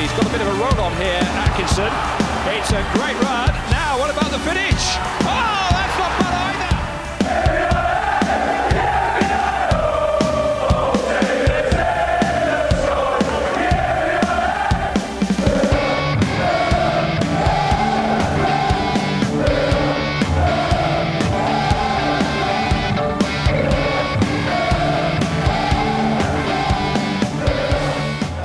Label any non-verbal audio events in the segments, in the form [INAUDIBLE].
He's got a bit of a run on here, Atkinson. It's a great run. Now, what about the finish? Oh, that's not bad either.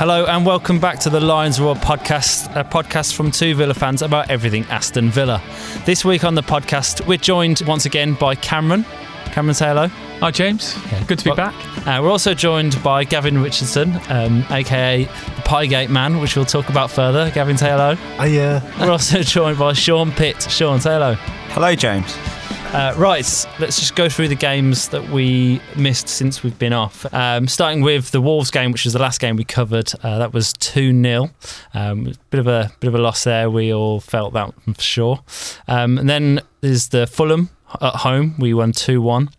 Hello and welcome back to the Lions Roar podcast, a podcast from two Villa fans about everything Aston Villa. This week on the podcast, we're joined once again by Cameron. Cameron, say hello. Hi, James. Good to be Well- back. Uh, we're also joined by Gavin Richardson, um, aka the Piegate Man, which we'll talk about further. Gavin, say hello. I, uh, We're also [LAUGHS] joined by Shawn Pitt. Shawn, say hello. Hello, James. Uh, right, let's just go through the games that we missed since we've been off. Um, starting with the Wolves game, which was the last game we covered. Uh, that was two 0 um, Bit of a bit of a loss there. We all felt that for sure. Um, and then there's the Fulham at home. We won two one.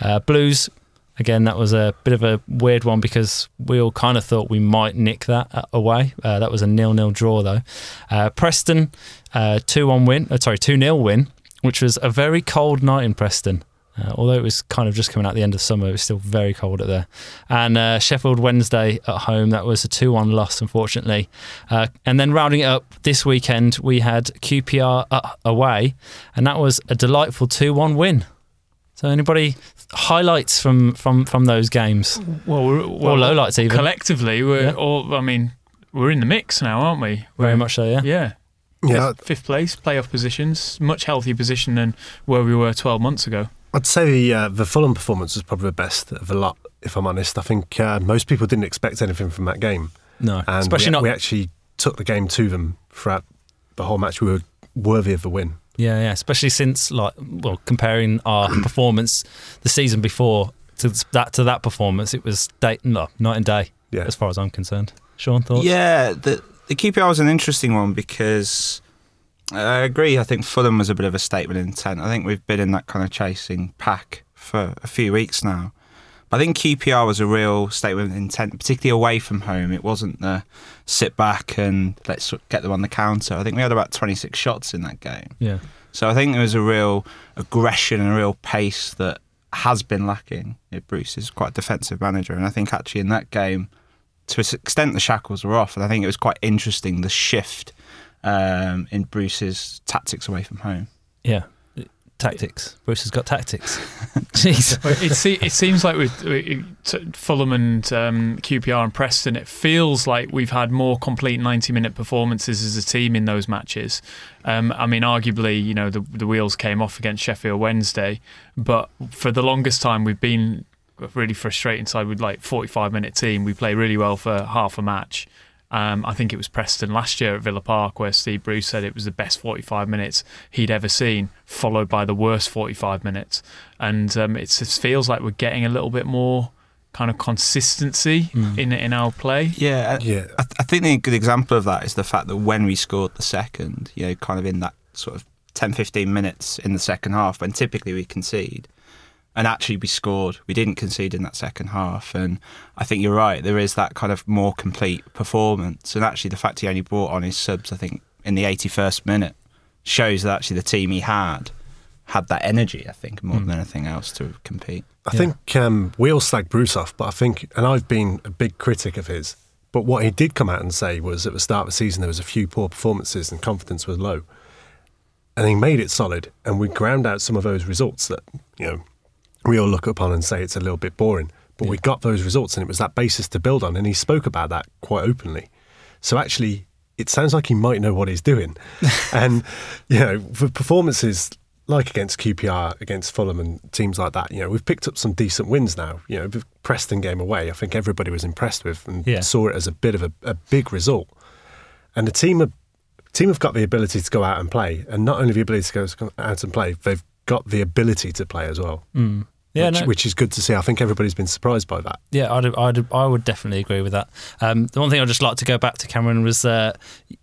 Uh, Blues. Again, that was a bit of a weird one because we all kind of thought we might nick that uh, away. Uh, that was a nil-nil draw though. Uh, Preston, uh, two-one win. Uh, sorry, two-nil win which was a very cold night in Preston. Uh, although it was kind of just coming out the end of summer, it was still very cold out there. And uh, Sheffield Wednesday at home, that was a 2 1 loss, unfortunately. Uh, and then rounding it up this weekend, we had QPR away, and that was a delightful 2 1 win. So, anybody highlights from, from, from those games? Well, we're, Or lowlights, even? collectively, we're Yeah. all. I mean, we're in the mix now, aren't we? Very We're- much so, yeah. Yeah. Yeah, Fifth, fifth place, playoff positions, much healthier position than where we were 12 months ago. I'd say uh, the Fulham performance was probably the best of a lot. If I'm honest, I think uh, most people didn't expect anything from that game, No, and especially we, not. we actually took the game to them throughout the whole match. We were worthy of the win. Yeah, yeah, especially since like well, comparing our [CLEARS THROAT] performance the season before to that to that performance, it was day no night and day Yeah, as far as I'm concerned. Shawn, thoughts? Yeah, the the QPR was an interesting one because I agree. I think Fulham was a bit of a statement of intent. I think we've been in that kind of chasing pack for a few weeks now. But I think QPR was a real statement of intent, particularly away from home. It wasn't the sit back and let's get them on the counter. I think we had about 26 shots in that game. yeah, So I think there was a real aggression and a real pace that has been lacking. Bruce is quite a defensive manager, and I think actually in that game, to an extent, the shackles were off, and I think it was quite interesting the shift um, in Bruce's tactics away from home. yeah. Tactics. Bruce has got tactics. [LAUGHS] Jeez. [LAUGHS] It, se- it seems like with with Fulham and um, QPR and Preston, it feels like we've had more complete 90 minute performances as a team in those matches. Um, I mean, arguably, you know, the, the wheels came off against Sheffield Wednesday, but for the longest time, we've been a really frustrating side with like 45 minute team. We play really well for half a match. Um, I think it was Preston last year at Villa Park where Steve Bruce said it was the best 45 minutes he'd ever seen, followed by the worst 45 minutes. And um, it just feels like we're getting a little bit more kind of consistency in in our play. Yeah, yeah. I, I think the good example of that is the fact that when we scored the second, you know, kind of in that sort of 10, 15 minutes in the second half, when typically we concede, and actually we scored. We didn't concede in that second half, and I think you're right. There is that kind of more complete performance, and actually the fact he only brought on his subs, I think, in the 81st minute, shows that actually the team he had had that energy. I think more than anything else to compete. I think um, we all slag Bruce off, but I think, and I've been a big critic of his. But what he did come out and say was at the start of the season there was a few poor performances and confidence was low, and he made it solid. And we ground out some of those results that you know we all look upon and say it's a little bit boring. But we got those results, and it was that basis to build on. And he spoke about that quite openly. So actually, it sounds like he might know what he's doing. [LAUGHS] and you know, for performances like against QPR, against Fulham, and teams like that, you know, we've picked up some decent wins now. You know, the Preston game away, I think everybody was impressed with and Yeah. saw it as a bit of a, a big result. And the team have team have got the ability to go out and play, and not only the ability to go out and play, they've got the ability to play as well. Mm. Yeah, which, no, which is good to see. I think everybody's been surprised by that. yeah, I'd, I'd, I would definitely agree with that. Um, the one thing I'd just like to go back to Cameron was uh,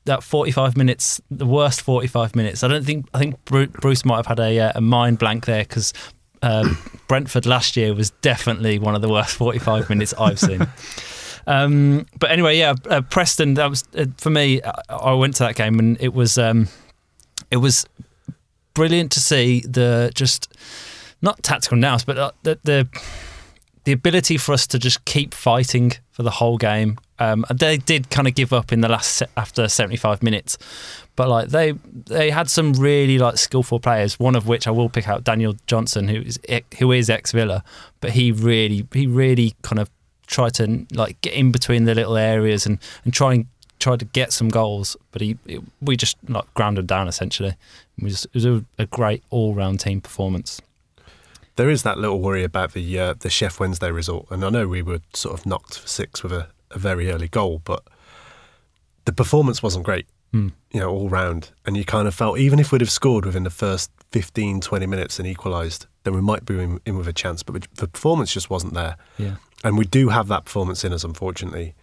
that 45 minutes, the worst 45 minutes. I don't think I think Bruce might have had a, uh, a mind blank there because um, [COUGHS] Brentford last year was definitely one of the worst 45 minutes I've seen. [LAUGHS] Um, but anyway, yeah, uh, Preston. That was uh, for me. I, I went to that game and it was um, it was brilliant to see the just not tactical nous, but uh, the, the the ability for us to just keep fighting for the whole game. Um, they did kind of give up in the last se- after 75 minutes, but like they they had some really like skillful players. One of which I will pick out Daniel Johnson, who is who is ex Villa, but he really he really kind of tried to like get in between the little areas and and try and try to get some goals. But he it, we just like ground him down essentially. It was, it was a, a great all round team performance. There is that little worry about the uh, the Sheff Wednesday result, and I know we were sort of knocked for six with a, a very early goal, but the performance wasn't great, Hmm. you know, all round. And you kind of felt even if we'd have scored within the first 15, 20 minutes and equalised, then we might be in, in with a chance. But the performance just wasn't there, Yeah. and we do have that performance in us, unfortunately.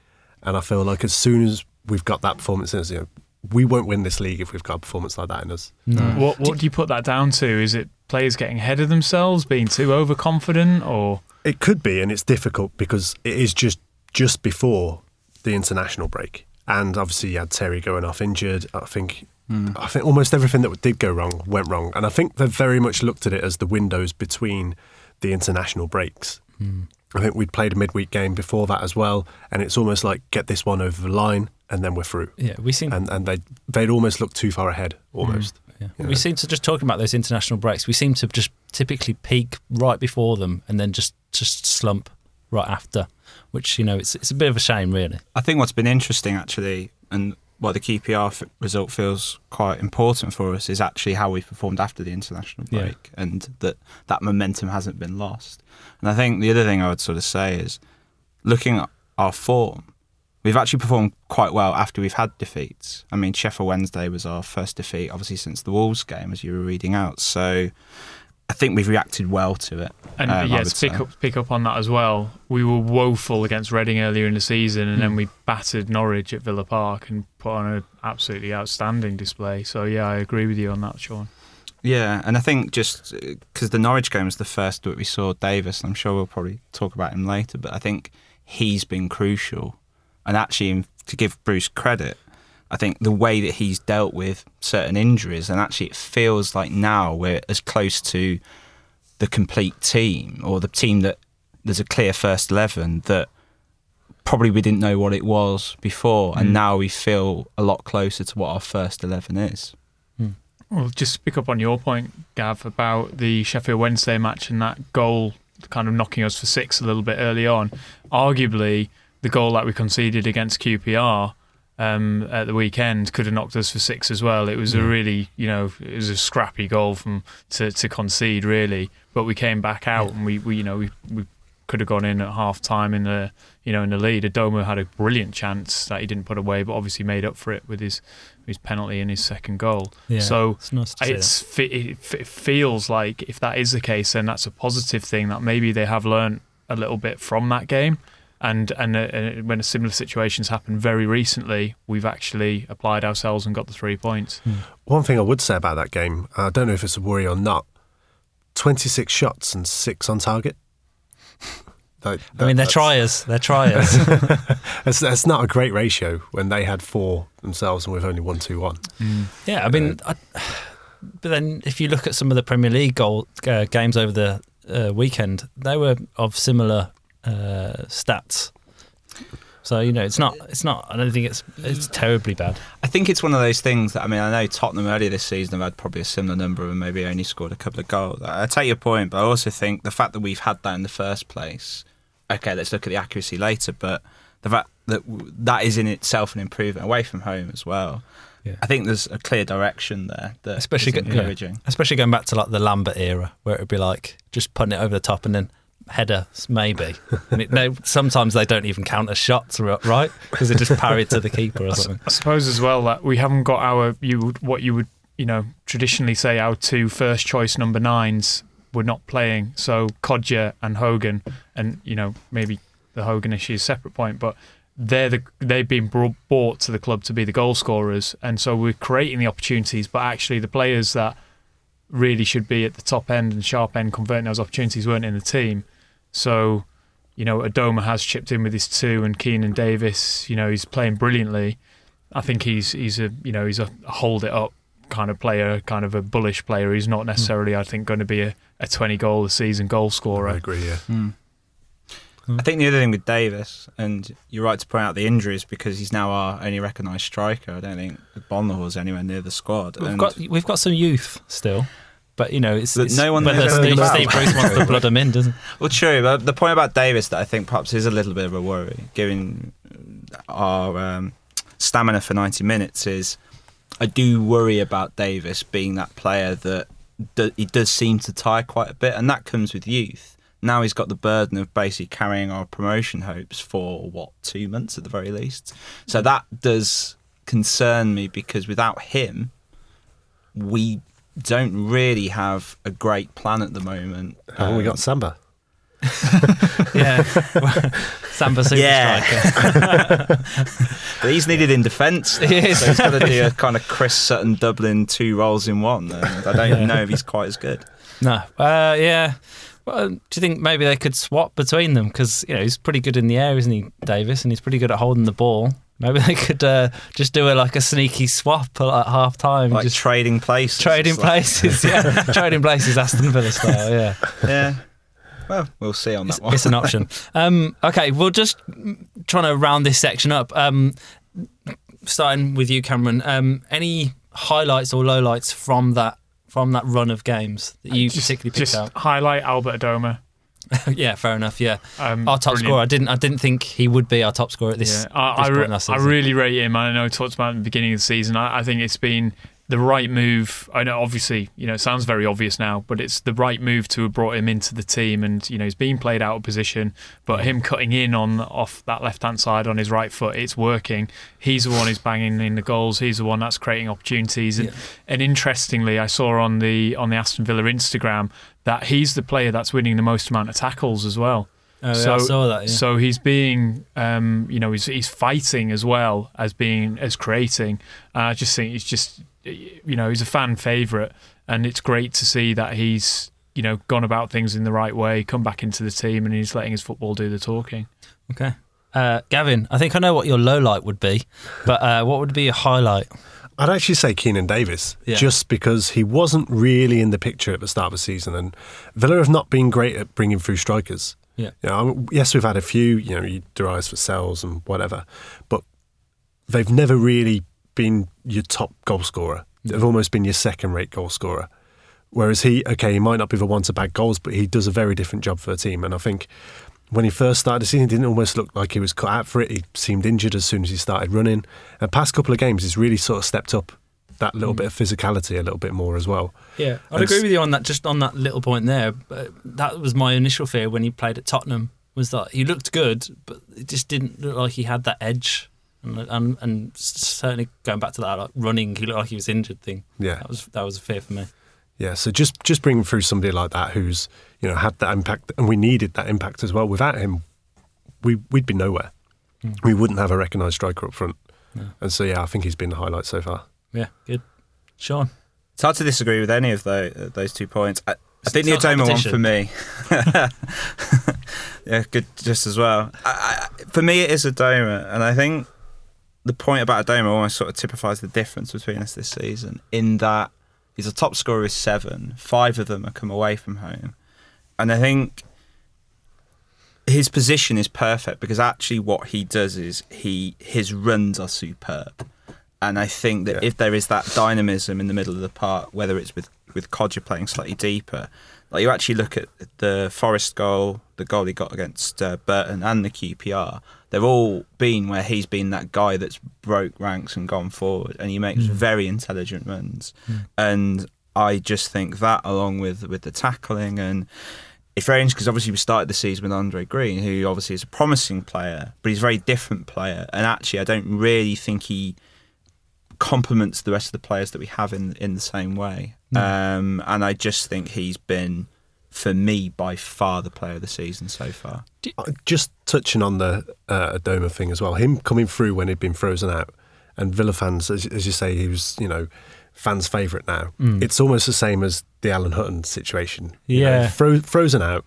And I feel like as soon as we've got that performance in us, you know, we won't win this league if we've got a performance like that in us. No. What what do you put that down to? Is it players getting ahead of themselves, being too overconfident, or It could be, and it's difficult because it is just just before the international break, and obviously you had Terry going off injured. I think hmm. I think almost everything that did go wrong went wrong, and I think they've very much looked at it as the windows between the international breaks. Hmm. I think we'd played a midweek game before that as well, and it's almost like get this one over the line, and then we're through. Yeah, we seem And and they they'd almost looked too far ahead, hmm. almost. Yeah. Yeah. We seem to just talking about those international breaks. We seem to just typically peak right before them and then just just slump right after, which you know it's it's a bit of a shame, really. I think what's been interesting actually, and what the QPR f- result feels quite important for us, is actually how we performed after the international Yeah. break, and that that momentum hasn't been lost. And I think the other thing I would sort of say is, looking at our form, we've actually performed quite well after we've had defeats. I mean, Sheffield Wednesday was our first defeat, obviously since the Wolves game, as you were reading out. So. I think we've reacted well to it. and um, yes, pick say. up pick up on that as well. We were woeful against Reading earlier in the season, and then we battered Norwich at Villa Park and put on an absolutely outstanding display. So yeah, I agree with you on that, Shawn. Yeah, and I think just because the Norwich game was the first that we saw Davis, and I'm sure we'll probably talk about him later, but I think he's been crucial. And actually, to give Bruce credit, I think the way that he's dealt with certain injuries, and actually it feels like now we're as close to the complete team or the team that there's a clear first 11 that probably we didn't know what it was before, and Mm. now we feel a lot closer to what our first 11 is. Well, just to pick up on your point, Gav, about the Sheffield Wednesday match and that goal kind of knocking us for six a little bit early on. Arguably, the goal that we conceded against QPR um, at the weekend could have knocked us for six as well. It was a really, you know, it was a scrappy goal from to, to concede really, but we came back out and we, we, you know, we, we could have gone in at half time in the, you know, in the lead. Adomah had a brilliant chance that he didn't put away, but obviously made up for it with his his penalty and his second goal. Yeah, So it's nice it's it it feels like if that is the case, then that's a positive thing that maybe they have learned a little bit from that game. And and, uh, and when similar situations happen very recently, we've actually applied ourselves and got the three points. One thing I would say about that game, I don't know if it's a worry or not. Twenty six shots and six on target. [LAUGHS] Like, I mean, they're that's- triers. They're [LAUGHS] triers. [LAUGHS] That's, that's not a great ratio when they had four themselves and we've only won two one. yeah, I mean, I, but then if you look at some of the Premier League goal uh, games over the uh, weekend, they were of similar uh, stats. So you know, it's not. It's not. I don't think it's. It's terribly bad. I think it's one of those things that I mean I know Tottenham earlier this season have had probably a similar number and maybe only scored a couple of goals. I take your point, but I also think the fact that we've had that in the first place. Okay, let's look at the accuracy later, but the fact that that is in itself an improvement away from home as well. Yeah. I think there's a clear direction there that Especially go- yeah. Especially going back to like the Lambert era, where it'd be like just putting it over the top and then header maybe. and it, they, sometimes they don't even count as shots, right? Because they're just parried to the keeper or something. I suppose as well that we haven't got our you what you would you know traditionally say our two first choice number nines were not playing. So Kodjia and Hogan, and you know maybe the Hogan issue is a separate point, but they're the they've been brought, bought to the club to be the goal scorers, and so we're creating the opportunities. But actually, the players that really should be at the top end and sharp end converting those opportunities weren't in the team. So you know, Adomah has chipped in with his two, and Keinan Davis, you know, he's playing brilliantly. I think he's he's a you know he's a hold it up kind of player, kind of a bullish player. He's not necessarily, I think, going to be a, a 20 goal a season goal scorer. I agree. Yeah. Hmm. I think the other thing with Davis, and you're right to point out the injuries because he's now our only recognised striker. I don't think Bonner was anywhere near the squad. We've and got we've got some youth still, but you know it's, it's no one knows Steve. Steve Bruce wants to [LAUGHS] blood him in, doesn't? well, true. But the point about Davis that I think perhaps is a little bit of a worry, given our um, stamina for 90 minutes, is I do worry about Davis being that player that do, he does seem to tire quite a bit, and that comes with youth. Now he's got the burden of basically carrying our promotion hopes for what two months at the very least. So that does concern me because without him, we don't really have a great plan at the moment. Haven't we Um, got Samba? [LAUGHS] Yeah, [LAUGHS] Samba super Yeah. striker. [LAUGHS] But he's needed in defence. now, He is. So he's got to do a kind of Chris Sutton Dublin two roles in one. And I don't Yeah. know if he's quite as good. No, uh, yeah. Well, do you think maybe they could swap between them? Because you know he's pretty good in the air, isn't he, Davis? And he's pretty good at holding the ball. Maybe they could uh, just do a like a sneaky swap at like, half time, Like just trading places. trading It's like- places. [LAUGHS] Yeah, trading places, Aston Villa style. Yeah. Yeah. Well, we'll see on that it's, one. it's an option. [LAUGHS] Um, okay, we'll just mm, trying to round this section up. Um, starting with you, Cameron. Um, any highlights or lowlights from that from that run of games that you just, particularly picked just out? highlight Albert Adomah. [LAUGHS] yeah, fair enough. Yeah, Um, our top brilliant. scorer. I didn't. I didn't think he would be our top scorer at this. Yeah, I, this I, re- I really rate him. I know I talked about it at the beginning of the season. I, I think it's been the right move. I know, obviously, you know, it sounds very obvious now, but it's the right move to have brought him into the team. And you know, he's being played out of position, but him cutting in on off that left hand side on his right foot, it's working. He's the one who's banging in the goals. He's the one that's creating opportunities. And, Yeah. and interestingly, I saw on the on the Aston Villa Instagram that he's the player that's winning the most amount of tackles as well. Oh, yeah, So- I saw that. Yeah. So he's being, um, you know, he's, he's fighting as well as being as creating. And I just think he's just, you know, he's a fan favourite, and it's great to see that he's, you know, gone about things in the right way, come back into the team, and he's letting his football do the talking. okay. Uh, Gavin, I think I know what your low light would be, but uh, what would be a highlight? I'd actually say Keinan Davis, Yeah. just because he wasn't really in the picture at the start of the season, and Villa have not been great at bringing through strikers. Yeah. You know, yes, we've had a few, you know, Darius Vassells and whatever, but they've never really been your top goal scorer. They've almost been your second-rate goal scorer. Whereas he, okay, he might not be the one to bag goals, but he does a very different job for the team. And I think when he first started the season, he didn't almost look like he was cut out for it. He seemed injured as soon as he started running. And past couple of games, he's really sort of stepped up that little mm. bit of physicality a little bit more as well. Yeah, I'd And agree with you on that. Just on that little point there, but that was my initial fear when he played at Tottenham. Was that he looked good, but it just didn't look like he had that edge. And, and, and certainly going back to that like running, he looked like he was injured thing. Yeah. That was that was a fear for me. Yeah, so just just bringing through somebody like that who's you know had that impact, and we needed that impact as well. Without him, we we'd be nowhere. Mm. We wouldn't have a recognised striker up front. And so yeah, I think he's been the highlight so far. Yeah, good. Shawn, It's hard to disagree with any of those, those two points. I, I think the It's not Adomah one for me. [LAUGHS] yeah, good just as well. I, I, for me, it is a Adomah, and I think the point about Adomah almost sort of typifies the difference between us this season. In that he's a top scorer with seven, five of them have come away from home, and I think his position is perfect because actually what he does is he his runs are superb. And I think that Yeah. if there is that dynamism in the middle of the park, whether it's with with Kodjia playing slightly deeper, like you actually look at the Forest goal, the goal he got against uh, Burton, and the QPR, they've all been where he's been that guy that's broke ranks and gone forward, and he makes mm. very intelligent runs. Mm. And I just think that, along with with the tackling and it's very interesting because obviously we started the season with Andre Green, who obviously is a promising player, but he's a very different player. And actually, I don't really think he complements the rest of the players that we have in in the same way. Mm. Um, and I just think he's been, for me, by far the player of the season so far. Uh, Just touching on the uh, Adomah thing as well, him coming through when he'd been frozen out, and Villa fans, as, as you say, he was you know fans' favourite now. It's almost the same as the Alan Hutton situation. You know, Yeah. fro- frozen out,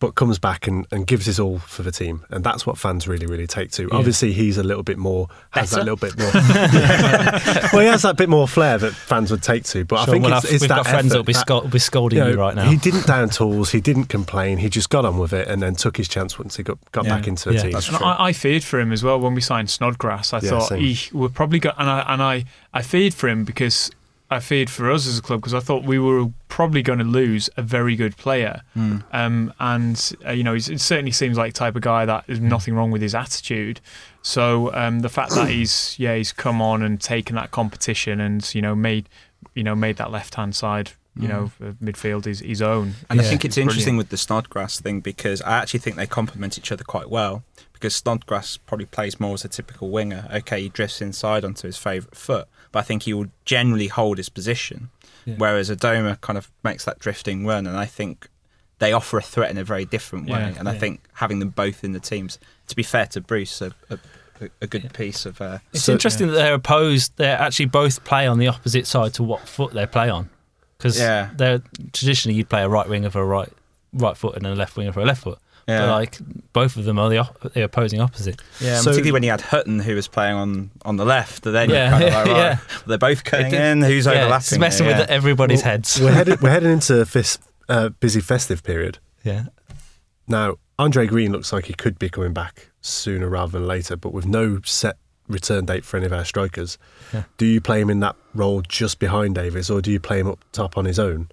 but comes back and, and gives his all for the team, and that's what fans really, really take to. Obviously, he's a little bit more has Better? that little bit more. [LAUGHS] [LAUGHS] well, he has that bit more flair that fans would take to. But I think we'll it's, have- it's we've that got friends effort, that'll be, that- scold, be scolding you you, right now. He didn't down tools. He didn't complain. He just got on with it and then took his chance once he got, got Yeah. back into the Yeah. team. That's And true. I, I feared for him as well when we signed Snodgrass. I Yeah, thought same. he would probably go, and I and I I feared for him because I feared for us as a club because I thought we were probably going to lose a very good player. Hmm. Um, and uh, you know, he's, it certainly seems like the type of guy that there's nothing wrong with his attitude. So um, the fact that he's [CLEARS THROAT] yeah he's come on and taken that competition and you know made you know made that left hand side you know uh, midfield his, his own. And I think it's Brilliant. interesting with the Snodgrass thing because I actually think they complement each other quite well. Because Snodgrass probably plays more as a typical winger. Okay, he drifts inside onto his favourite foot, but I think he will generally hold his position. Yeah. Whereas Adomah kind of makes that drifting run, and I think they offer a threat in a very different way. Yeah, and I yeah. think having them both in the teams, to be fair to Bruce, a, a, a good piece of. Uh, It's So- interesting that they're opposed. They actually both play on the opposite side to what foot they play on, because Yeah. they're traditionally you'd play a right winger for a right right foot and a left winger for a left foot. Yeah. But like both of them are the op- the opposing opposite. Yeah, and So- particularly when you had Hutton who was playing on, on the left, and then Yeah, you're kind of like, [LAUGHS] right, yeah. they're both cutting did- in. Who's yeah, overlapping? it's messing here? with everybody's Well, heads. we're, headed, [LAUGHS] we're heading into a fis- uh, busy festive period. yeah, Now, Andre Green looks like he could be coming back sooner rather than later, but with no set return date for any of our strikers. Yeah. Do you play him in that role just behind Davis, or do you play him up top on his own,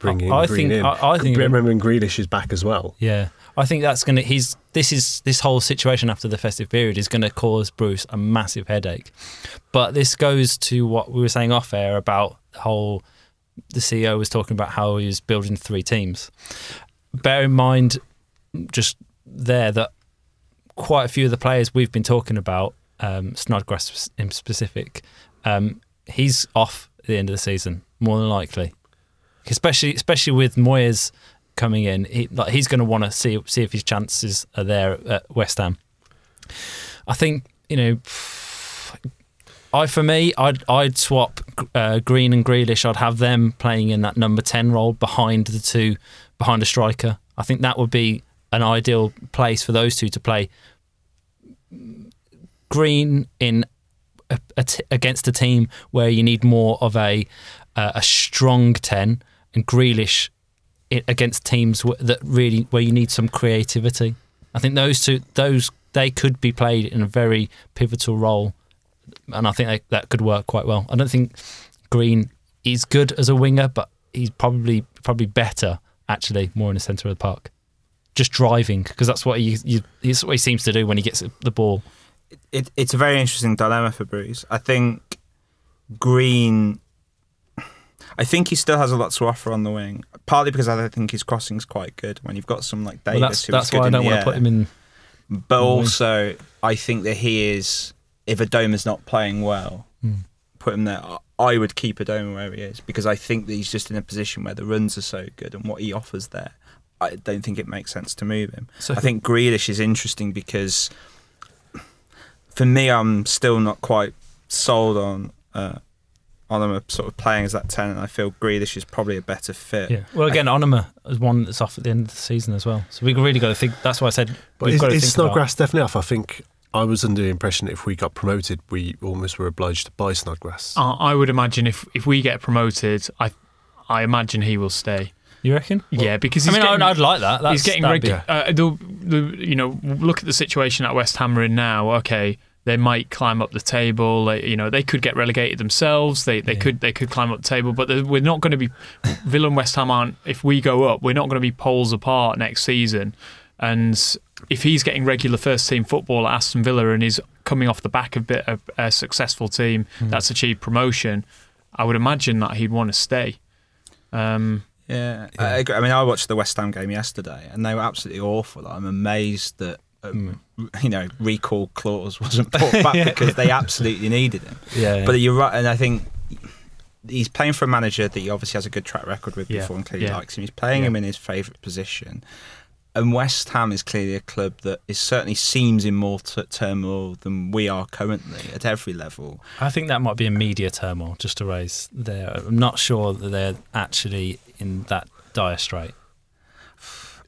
bringing I Green think- in? I- I think- remembering Grealish is back as well. yeah. I think that's gonna. He's this is this whole situation after the festive period is going to cause Bruce a massive headache. But this goes to what we were saying off air about the whole. The CEO was talking about how he was building three teams. Bear in mind, just there that quite a few of the players we've been talking about, um, Snodgrass in specific, um, he's off at the end of the season, more than likely. Especially, especially with Moyes coming in, he, like he's going to want to see see if his chances are there at West Ham. I think you know. I for me, I'd I'd swap uh, Green and Grealish. I'd have them playing in that number ten role behind the two, behind a striker. I think that would be an ideal place for those two to play. Green in a, a t- against a team where you need more of a uh, a strong ten, and Grealish against teams that really where you need some creativity. I think those two those they could be played in a very pivotal role, and I think they, that could work quite well. I don't think Green is good as a winger, but he's probably probably better actually more in the centre of the park, just driving because that's what he what he seems to do when he gets the ball. it, it's a very interesting dilemma for Bruce. I think Green. I think he still has a lot to offer on the wing. Partly because I think his crossing's quite good. When you've got someone like Davis, Well, that's that's why I don't want to put him in. But wing. also, I think that he is. If Adomah's not playing well, Hmm. put him there. I- I would keep Adomah where he is because I think that he's just in a position where the runs are so good and what he offers there. I don't think it makes sense to move him. So I think Grealish is interesting because for me, I'm still not quite sold on uh, on him sort of playing as that ten, and I feel Grealish is probably a better fit. Yeah. Well, again, Onomah is one that's off at the end of the season as well. So we've really got to think. That's why I said But we've is, got to is think about- Snodgrass definitely off? I think I was under the impression if we got promoted, we almost were obliged to buy Snodgrass. Uh, I would imagine if if we get promoted, I I imagine he will stay. You reckon? yeah, because I mean, getting, I'd, I'd like that. That's, he's getting that'd be- uh, the, the you know look at the situation at West Ham are in now. Okay, they might climb up the table. They, you know they could get relegated themselves. They they Yeah. could they could climb up the table, but we're not going to be Villa and West Ham aren't. If we go up, we're not going to be poles apart next season. And if he's getting regular first team football at Aston Villa and is coming off the back of a, a successful team Hmm. that's achieved promotion, I would imagine that he'd want to stay. Um, Yeah, I, agree. I mean, I watched the West Ham game yesterday, and they were absolutely awful. I'm amazed that um, you know recall clause [LAUGHS] wasn't brought back [LAUGHS] because they absolutely needed him. Yeah. But you're right, and I think he's playing for a manager that he obviously has a good track record with Yeah, before and clearly yeah. likes him. He's playing Yeah. him in his favourite position. And West Ham is clearly a club that is certainly seems in more t- turmoil than we are currently at every level. I think that might be a media turmoil just to raise there. I'm not sure that they're actually in that dire strait.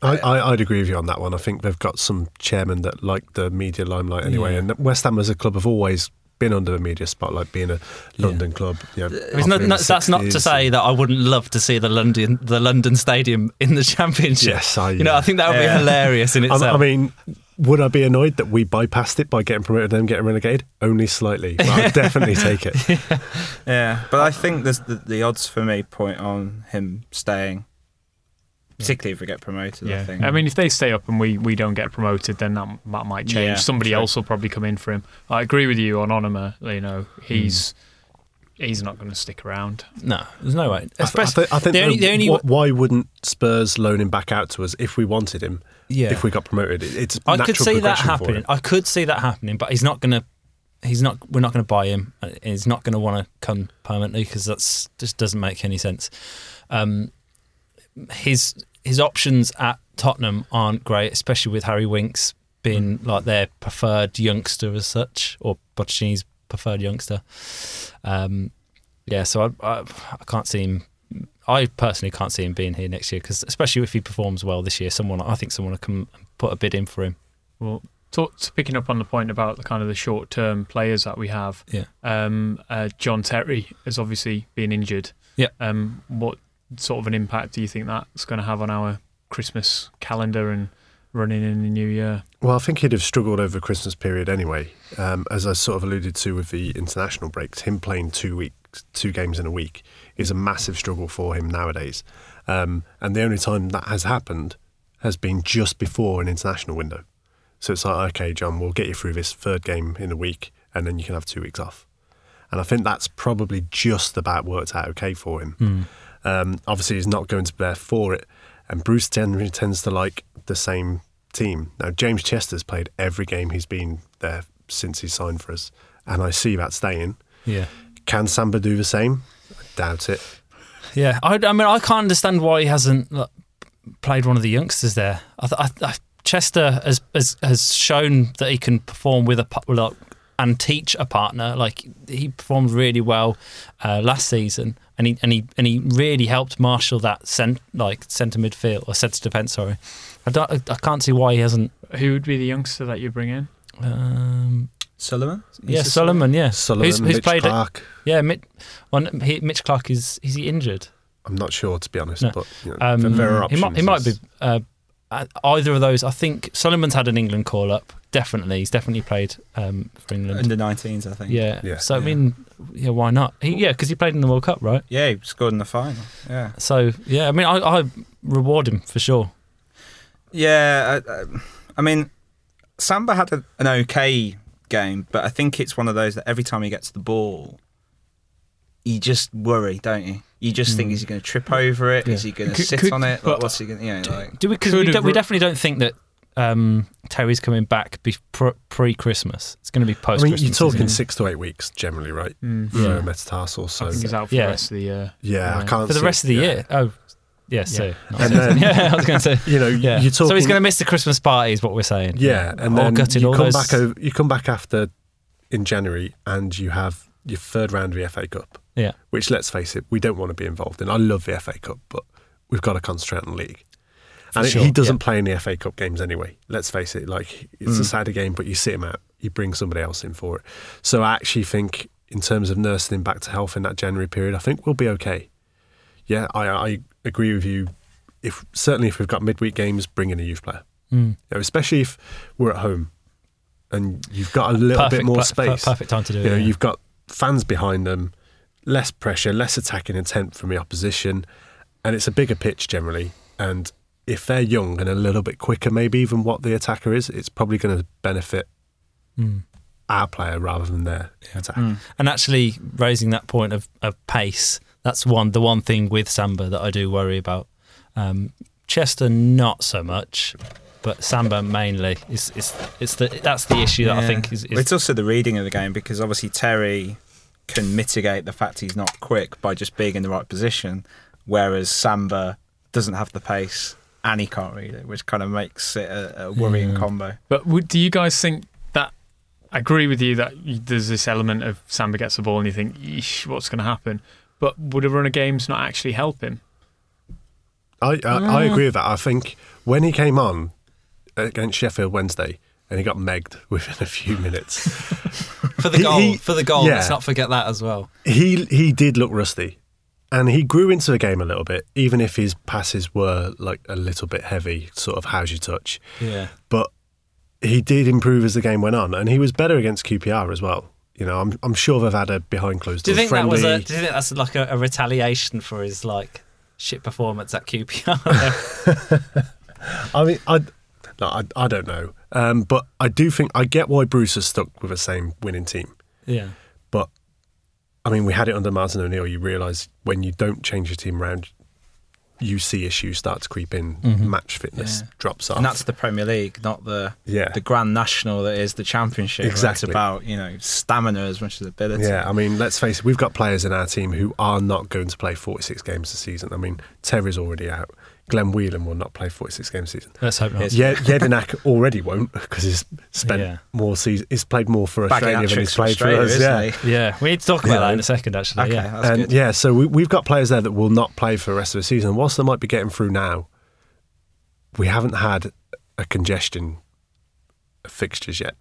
I, uh, I, I'd agree with you on that one. I think they've got some chairmen that like the media limelight anyway, Yeah. and West Ham as a club have always been under the media spotlight, being a London club. You know, It's not, not- that's not to say that I wouldn't love to see the London the London Stadium in the [LAUGHS] Championship. Yes, I- you know I think that would Yeah. be hilarious in [LAUGHS] I, itself. I mean, would I be annoyed that we bypassed it by getting promoted and then getting relegated? Only slightly. But I'd [LAUGHS] definitely take it. Yeah, but I think the, the odds for me point on him staying, particularly if we get promoted. Yeah. I think. I mean, if they stay up and we, we don't get promoted, then that, that might change. Yeah, Somebody true. else will probably come in for him. I agree with you on Onomah. You know, he's he's not going to stick around. no, there's no way. I, th- I, Especially, I think the only, the only wh- why wouldn't Spurs loan him back out to us if we wanted him? yeah, If we got promoted, it's I could see that happening. I could see that happening, but he's not going to. He's not. We're not going to buy him. He's not going to want to come permanently because that's just doesn't make any sense. Um, his his options at Tottenham aren't great, especially with Harry Winks being like their preferred youngster as such, or Pochettino's preferred youngster. Um, yeah, so I, I I can't see him. I personally can't see him being here next year because, especially if he performs well this year, someone I think someone will come put a bid in for him. Well, talk, picking up on the point about the kind of the short term players that we have. Yeah. Um, uh, John Terry has obviously been injured. Yeah. Um, what sort of an impact do you think that's going to have on our Christmas calendar and running in the new year? Well, I think he'd have struggled over Christmas period anyway. Um, as I sort of alluded to with the international breaks, him playing two weeks, two games in a week is a massive struggle for him nowadays. Um, and the only time that has happened has been just before an international window. So it's like, okay, John, we'll get you through this third game in a week, and then you can have two weeks off. And I think that's probably just about worked out okay for him. Um, obviously, he's not going to be there for it. And Bruce tends to like the same team. Now, James Chester's played every game he's been there since he signed for us. And I see that staying. Yeah. Can Samba do the same? I doubt it. Yeah, I, I mean, I can't understand why he hasn't like, played one of the youngsters there. I, th- I, I, Chester has, has has shown that he can perform with a like, and teach a partner. Like he performed really well uh, last season, and he and he and he really helped marshal that cent, like centre midfield or centre defence. Sorry, I don't, I can't see why he hasn't. Who would be the youngster that you bring in? Um, Suliman. yeah, Suliman. Yeah, Suliman, who's, who's Mitch played it? Yeah, Mitch, well, he, Mitch Clark is is he injured? I'm not sure, to be honest, No. but you know, Um, there- there are he options. might, he might be uh, either of those. I think Suliman's had an England call up. Definitely, he's definitely played um, for England. Under 19s, I think. yeah. Yeah. So I mean, yeah, why not? He, yeah, because he played in the World Cup, right? Yeah, he scored in the final. Yeah. So yeah, I mean, I, I reward him for sure. Yeah, I, I, I mean, Samba had a, an okay game, but I think it's one of those that every time he gets the ball, you just worry, don't you? You just think, is he going to trip over it? Is he going to sit could- on it? Like, what's he going you know, like, Do we? Because we, don't- we definitely don't think that um, Terry's coming back pre Christmas. It's going to be post. I post. mean, you're talking six to eight weeks generally, right? Mm. For Yeah. a metatarsal. So, I think he's out for Yeah. the rest of the year. yeah, I can't for the see- rest of the yeah. year. Oh, yeah. So Yeah. And [LAUGHS] then- yeah, I was going to say. You know, Yeah. you're talking. so he's going to miss the Christmas party, is what we're saying. Yeah, and then gutted you all come those- back over, you come back after in January, and you have your third round of the FA Cup. Yeah. Which, let's face it, we don't want to be involved in. I love the FA Cup, but we've got to concentrate on the league. And sure, he doesn't yeah. play in the FA Cup games anyway. Let's face it, like it's Mm. a sadder game, but you sit him out, you bring somebody else in for it. So I actually think, in terms of nursing him back to health in that January period, I think we'll be okay. Yeah, I, I agree with you. If certainly if we've got midweek games, bring in a youth player. Mm. You know, especially if we're at home and you've got a little bit more space. Perfect time to do it. You know, yeah. you've got fans behind them, less pressure, less attacking intent from the opposition, and it's a bigger pitch generally. And if they're young and a little bit quicker, maybe even what the attacker is, it's probably going to benefit Mm. our player rather than their attack. mm. And actually, raising that point of, of pace, that's one the one thing with Samba that I do worry about. Um, Chester, not so much, but Samba mainly. Is is it's the that's the issue that I think is, It's also the reading of the game because obviously Terry can mitigate the fact he's not quick by just being in the right position, whereas Samba doesn't have the pace and he can't read it, which kind of makes it a, a worrying Yeah. combo. But would, do you guys think that? I agree with you that there's this element of Samba gets the ball and you think, Eesh, what's going to happen? But would a run of games not actually help him? I, I, I mm. agree with that. I think when he came on uh, against Sheffield Wednesday and he got megged [LAUGHS] within a few minutes, [LAUGHS] For the He- goal, he- for the goal. yeah. Let's not forget that as well. he he did look rusty, and he grew into the game a little bit, even if his passes were like a little bit heavy, sort of how's you touch. Yeah. But he did improve as the game went on, and he was better against QPR as well. You know, I'm I'm sure they've had a behind closed Do you doors think friendly. that was a? Do you think that's like a, a retaliation for his like shit performance at QPR? [LAUGHS] I mean, I, no, I, I don't know, um, but I do think I get why Bruce has stuck with the same winning team. yeah. But I mean, we had it under Martin O'Neill. You realise when you don't change your team around, you see issues start to creep in. Match fitness Yeah. drops off. And that's the Premier League, not the Yeah. the Grand National that is the Championship. where It's Exactly. about you know stamina as much as ability. yeah, I mean, let's face it, we've got players in our team who are not going to play 46 games a season. I mean, Terry's already out. Glenn Whelan will not play 46 games a season. Let's hope not. Yes. Yeah, [LAUGHS] Jedinak already won't because he's spent Yeah. more season. He's played more for Bagging Australia than he's for played for us. isn't Yeah. he? Yeah, we need to talk about Yeah. that in a second. Actually, Okay, yeah. that's and good. yeah, so we, we've got players there that will not play for the rest of the season. Whilst they might be getting through now, we haven't had a congestion of fixtures yet.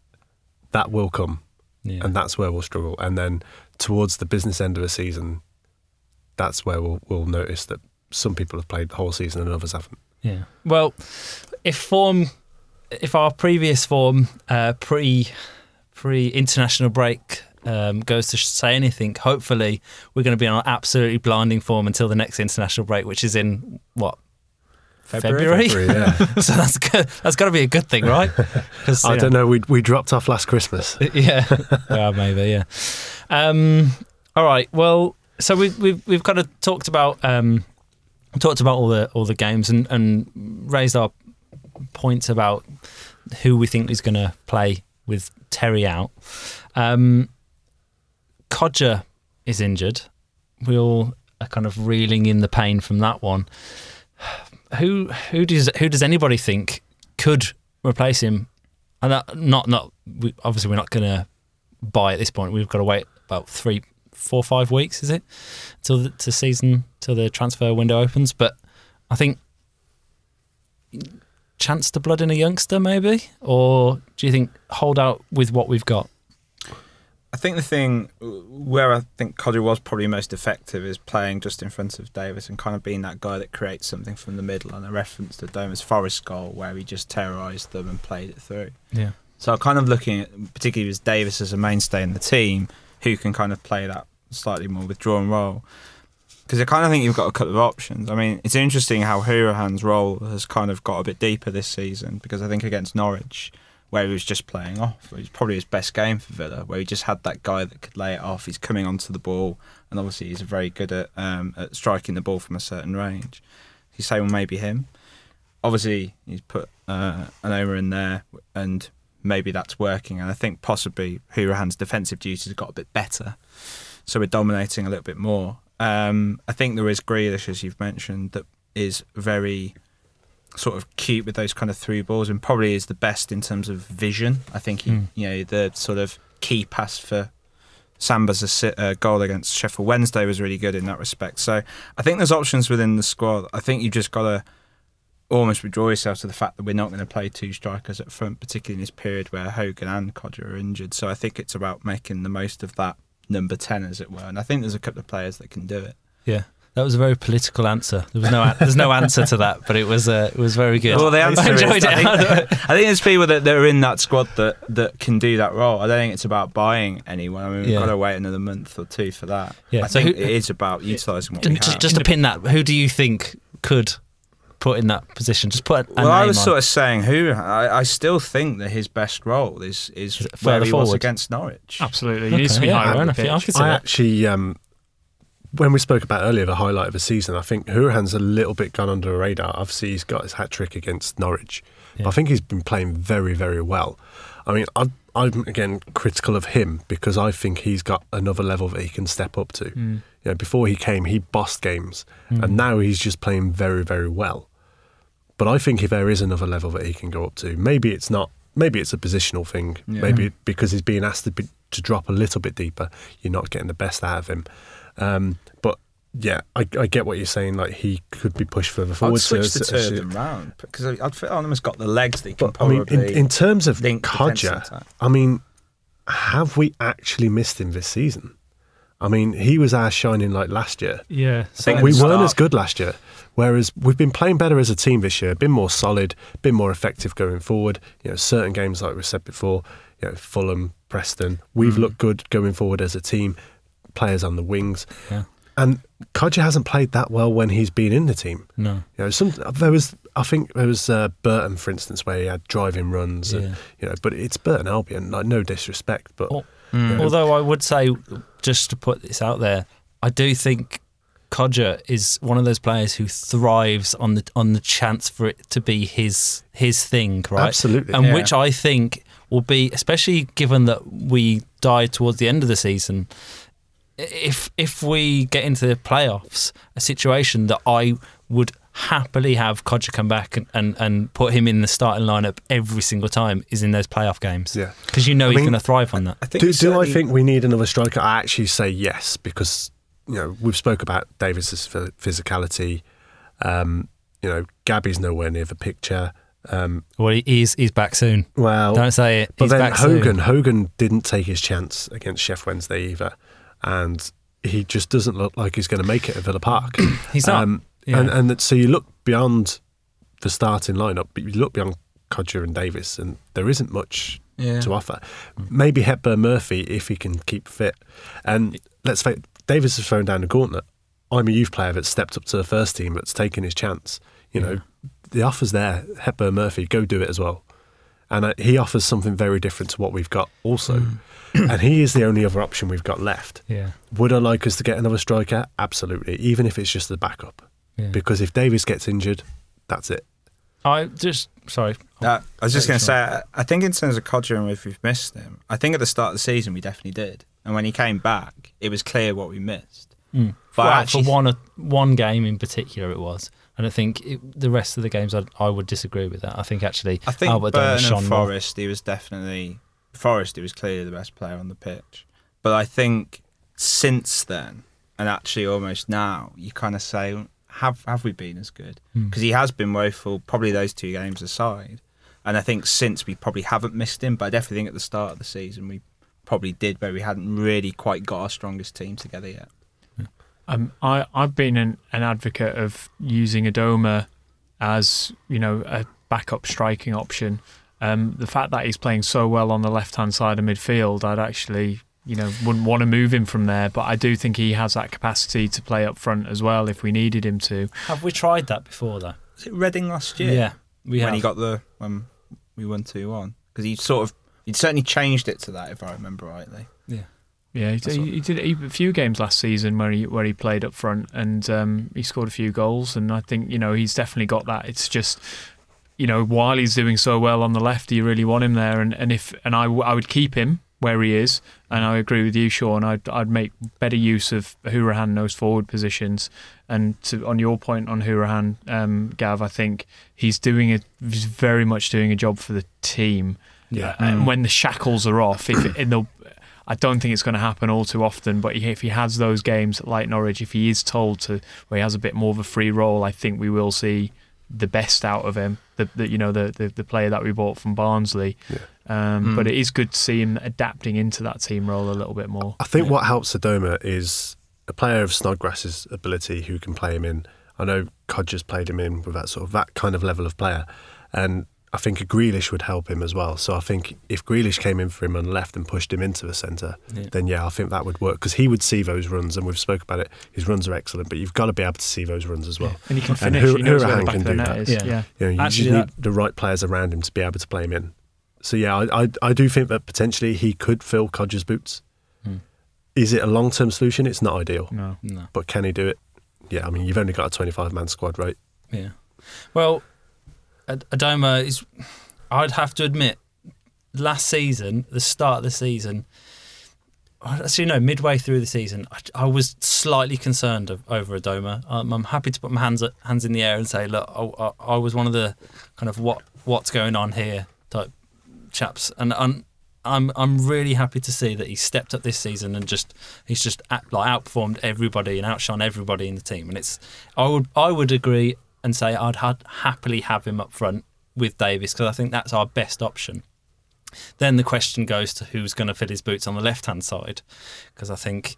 That will come, yeah. and that's where we'll struggle. And then towards the business end of the season, that's where we'll, we'll notice that some people have played the whole season and others haven't. Yeah. Well, if form, if our previous form uh, pre pre international break um, goes to say anything, hopefully we're going to be on absolutely blinding form until the next international break, which is in what February. yeah. [LAUGHS] so that's good. That's got to be a good thing, right? [LAUGHS] I you don't know. We we dropped off last Christmas. [LAUGHS] yeah, yeah, maybe, yeah. Um, all right. Well, so we've we've we've kind of talked about um, talked about all the all the games and and raised our points about who we think is going to play with Terry out. Um, Kodjia is injured. We all are kind of reeling in the pain from that one. Who who does who does anybody think could replace him? And that, not not we, obviously we're not going to buy at this point. We've got to wait about three, four, or five weeks. Is it till the to season till the transfer window opens? But I think chance to blood in a youngster maybe, or do you think hold out with what we've got? I think the thing where I think Kodjia was probably most effective is playing just in front of Davis and kind of being that guy that creates something from the middle. And a reference to Domus Forest goal where he just terrorised them and played it through. Yeah. So I'm kind of looking at, particularly with Davis as a mainstay in the team, who can kind of play that slightly more withdrawn role. Because I kind of think you've got a couple of options. I mean, it's interesting how Hourihane's role has kind of got a bit deeper this season because I think against Norwich, where he was just playing off, it was probably his best game for Villa, where he just had that guy that could lay it off. He's coming onto the ball, and obviously he's very good at, um, at striking the ball from a certain range. You say, well, maybe him. Obviously, he's put uh, an over in there, and maybe that's working. And I think possibly Hourihane's defensive duties have got a bit better, so we're dominating a little bit more. Um, I think there is Grealish, as you've mentioned, that is very sort of cute with those kind of through balls, and probably is the best in terms of vision. I think he, Mm. you know, the sort of key pass for Samba's uh, goal against Sheffield Wednesday was really good in that respect. So I think there's options within the squad. I think you've just got to almost withdraw yourself to the fact that we're not going to play two strikers up front, particularly in this period where Hogan and Kodjia are injured. So I think it's about making the most of that number 10, as it were. And I think there's a couple of players that can do it. Yeah. That was a very political answer. There was no, there's no answer to that, but it was, uh, it was very good. Well, the answer I is, enjoyed I think. I think there's people that, that are in that squad that, that can do that role. I don't think it's about buying anyone. I mean, we've Yeah. got to wait another month or two for that. Yeah, I so think who- it is about utilising what we just, have. just to pin that, who do you think could put in that position? Just put a, a well, I was on. sort of saying who I, I still think that his best role is is, Is where further he was against Norwich. Absolutely, he needs to be yeah, higher fair enough. Yeah, I pitch. could I that. actually, um, when we spoke about earlier the highlight of the season, I think Hourihane's a little bit gone under the radar. Obviously, he's got his hat trick against Norwich, Yeah. but I think he's been playing very, very well. I mean, I'm, I'm again critical of him because I think he's got another level that he can step up to. Mm. You know, before he came, he bossed games, and now he's just playing very, very well. But I think if there is another level that he can go up to, maybe it's not. Maybe it's a positional thing. Yeah. Maybe because he's being asked to, be, to drop a little bit deeper, you're not getting the best out of him. Um, but yeah, I, I get what you're saying. Like he could be pushed further I'd forward. switch so- the so- two of them round because I'd feel Arnhem got the legs that he can But I mean, probably. in, in terms of link defence Kodjia. I mean, have we actually missed him this season? I mean, he was our shining light last year. Yeah. think we weren't start- as good last year. Whereas we've been playing better as a team this year, been more solid, been more effective going forward. You know, certain games like we said before, you know, Fulham, Preston, we've Mm. looked good going forward as a team. Players on the wings, Yeah. and Kodjia hasn't played that well when he's been in the team. No. You know, some there was I think there was uh, Burton, for instance, where he had driving runs, Yeah. you know, but it's Burton Albion. Like no disrespect, but Mm. Although I would say, just to put this out there, I do think Kodjia is one of those players who thrives on the on the chance for it to be his his thing, right? Absolutely. and Yeah. which I think will be, especially given that we die towards the end of the season. If if we get into the playoffs, a situation that I would happily have Kodjia come back and, and, and put him in the starting lineup every single time is in those playoff games. Yeah. because you know I he's mean- going to thrive on that. I think do, do I think we need another striker? I actually say yes because you know we've spoke about Davis's physicality. Um, you know, Gabby's nowhere near the picture. Um, Well, he's he's back soon. well, Don't say it. but He's then back Hogan, soon. Hogan didn't take his chance against Sheff Wednesday either, and he just doesn't look like he's going to make it at Villa Park. [CLEARS THROAT] He's not. Um, Yeah. And and that, so you look beyond the starting lineup, but you look beyond Kodjia and Davis, and there isn't much Yeah. to offer. Maybe Hepburn Murphy if he can keep fit. And let's face, Davis has thrown down the gauntlet. I'm a youth player that's stepped up to the first team that's taken his chance. You know, the offer's there. Hepburn Murphy, go do it as well. And uh, he offers something very different to what we've got also. [CLEARS THROAT] and he is the only other option we've got left. yeah. Would I like us to get another striker? Absolutely, even if it's just the backup. Yeah. Because if Davis gets injured, that's it. I just sorry. Uh, I was just going to say, I I think in terms of Kodjia and if we've missed him, I think at the start of the season we definitely did. And when he came back, it was clear what we missed. Mm. But well, actually- for one one game in particular, it was. And I think it, the rest of the games. I, I would disagree with that. I think actually, I think Albert shone and more. Forest, he was definitely Forest. He was clearly the best player on the pitch. But I think since then, and actually almost now, you kind of say, have have we been as good? Hmm. Because he has been woeful. Probably those two games aside, and I think since we probably haven't missed him. But I definitely think at the start of the season we probably did, but we hadn't really quite got our strongest team together yet. Um, I I've been an, an advocate of using Adomah as you know a backup striking option. Um, the fact that he's playing so well on the left hand side of midfield, I'd actually you know wouldn't want to move him from there. But I do think he has that capacity to play up front as well if we needed him to. Have we tried that before though? Was it Reading last year? Yeah, we when have. he got the when we won two one because he sort of he'd certainly changed it to that if I remember rightly. yeah. Yeah, he, That's he, what- he did a few games last season where he where he played up front and um, he scored a few goals. And I think you know he's definitely got that. It's just you know while he's doing so well on the left, do you really want him there? And and if and I, w- I would keep him where he is. And I agree with you, Shawn. I'd I'd make better use of Hourihane in those forward positions. And to, on your point on Hourihane, um, Gav, I think he's doing a he's very much doing a job for the team. Yeah. And when the shackles are off, if in the I don't think it's going to happen all too often, but if he has those games like Norwich, if he is told to where he has a bit more of a free role, I think we will see the best out of him. The, the you know the, the the player that we bought from Barnsley. Um, Mm. But it is good to see him adapting into that team role a little bit more. I think Yeah. what helps Adomah is a player of Snodgrass's ability who can play him in. I know Kodjia's played him in with that sort of that kind of level of player, and I think a Grealish would help him as well. So I think if Grealish came in for him and left and pushed him into the centre, Yeah. then yeah, I think that would work because he would see those runs, and we've spoke about it. His runs are excellent, but you've got to be able to see those runs as well. And he can And finish. Hur- he knows where the Hourihane back can do net that. is. Yeah. Yeah. You know, you Actually, just need that- the right players around him to be able to play him in. So yeah, I I, I do think that potentially he could fill Kodjia's boots. Hmm. Is it a long term solution? It's not ideal, No. No. but can he do it? Yeah, I mean you've only got a twenty five man squad, right? Yeah. Well, Ad- Adomah is. I'd have to admit, last season, the start of the season. Actually, no, midway through the season, I, I was slightly concerned of, over Adomah. Um, I'm happy to put my hands hands in the air and say, look, I, I, I was one of the kind of what what's going on here type chaps, and and, I'm I'm really happy to see that he stepped up this season and just he's just out, like outperformed everybody and outshone everybody in the team. And it's I would I would agree and say I'd ha- happily have him up front with Davis because I think that's our best option. Then the question goes to who's going to fill his boots on the left hand side because I think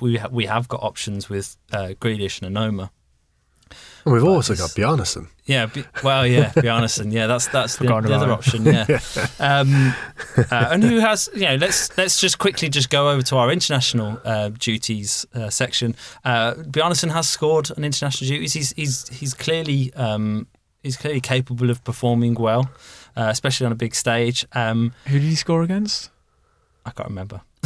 we ha- we have got options with uh, Grealish and Onomah. And we've also got Bjarnason. Yeah, be, well, yeah, Bjarnason. Yeah, that's that's the, the other about option. [LAUGHS] Yeah, um, uh, and who has you know? Let's let's just quickly just go over to our international uh, duties uh, section. Uh, Bjarnason has scored on international duties. He's he's he's clearly um, he's clearly capable of performing well, uh, especially on a big stage. Um, Who did he score against? I can't remember, [LAUGHS]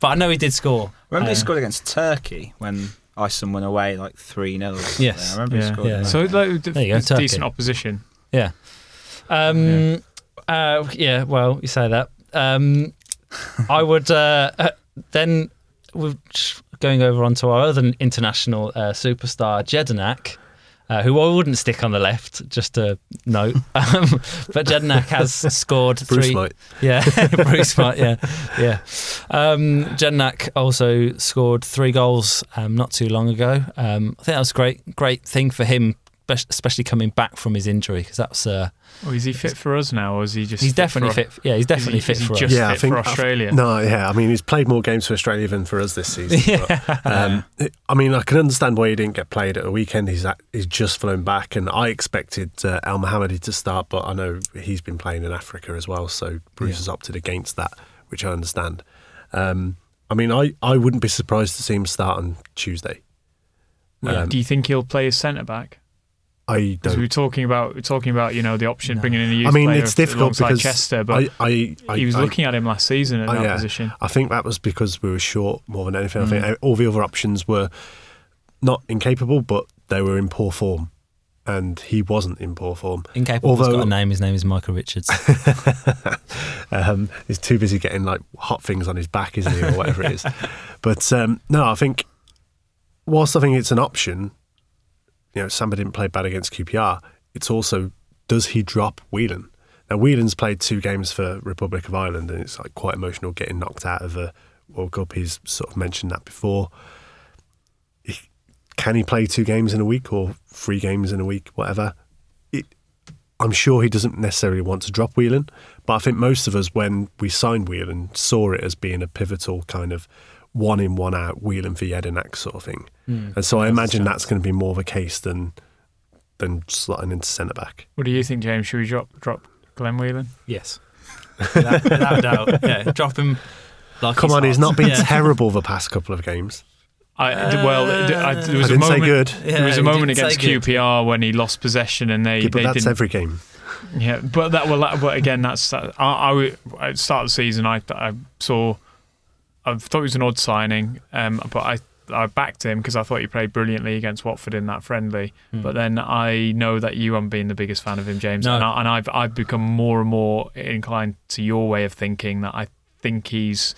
but I know he did score. Remember he Uh, scored against Turkey when Iceland went away like 3 0. Yes. I remember he Yeah. scored. Yeah. So like, d- There you go, it's Turkey. decent opposition. Yeah. Um, Uh, yeah. Well, you say that. Um, I would uh, uh, then we're going over onto our other international uh, superstar, Jedinak. Uh, who I wouldn't stick on the left, just a note. [LAUGHS] Um, but Jedinak has [LAUGHS] scored Bruce three. might. Yeah, [LAUGHS] Bruce might. Yeah, yeah. Um, Jedinak also scored three goals um, not too long ago. Um, I think that was a great, great thing for him, especially coming back from his injury because that's uh, Oh, is he fit for us now, or is he just? he's fit definitely for, fit. Yeah, he's definitely is he, fit is he for us. just Yeah, I think- for I th- Australia. No, yeah. I mean, he's played more games for Australia than for us this season. [LAUGHS] but, um, I mean, I can understand why he didn't get played at the weekend. He's at, he's just flown back, and I expected uh, Elmohamady to start, but I know he's been playing in Africa as well, so Bruce Yeah. has opted against that, which I understand. Um, I mean, I, I wouldn't be surprised to see him start on Tuesday. Yeah. Um, Do you think he'll play as centre back? I don't. we were talking about we were talking about you know the option No. bringing in a youth I mean, player it's difficult alongside because Chester, but I, I, I, he was I- looking at him last season in Oh, that yeah. position. I think that was because we were short more than anything. I Mm. think all the other options were not incapable, but they were in poor form, and he wasn't in poor form. Incapable. Although- got a name. His name is Michael Richards. [LAUGHS] um, he's too busy getting like hot things on his back, isn't he, or whatever it is. [LAUGHS] But um, no, I think whilst I think it's an option, you know, Samba didn't play bad against QPR. It's also does he drop Whelan? Now Whelan's played two games for Republic of Ireland, and it's like quite emotional getting knocked out of a World Cup. He's sort of mentioned that before. He, can he play two games in a week or three games in a week, whatever? It, I'm sure he doesn't necessarily want to drop Whelan, but I think most of us, when we signed Whelan, saw it as being a pivotal kind of one in, one out Whelan for Jedinak sort of thing. Mm. And so I imagine that's going to be more of a case than than slotting into centre back. What do you think, James? Should we drop drop Glenn Whelan? yes, without, without doubt. Yeah, drop him. Like Come on, he's not been Yeah. terrible the past couple of games. I well, I, uh, there was I a didn't say moment. good. Yeah, there was a moment against. QPR when he lost possession and they Yeah, but they that's didn't. every game. Yeah, but that well, that, but again, that's I, I at the start of the season. I I saw, I thought it was an odd signing, um, but I I backed him because I thought he played brilliantly against Watford in that friendly. Hmm. But then I know that you haven't been the biggest fan of him, James, No. and, I, and I've I've become more and more inclined to your way of thinking that I think he's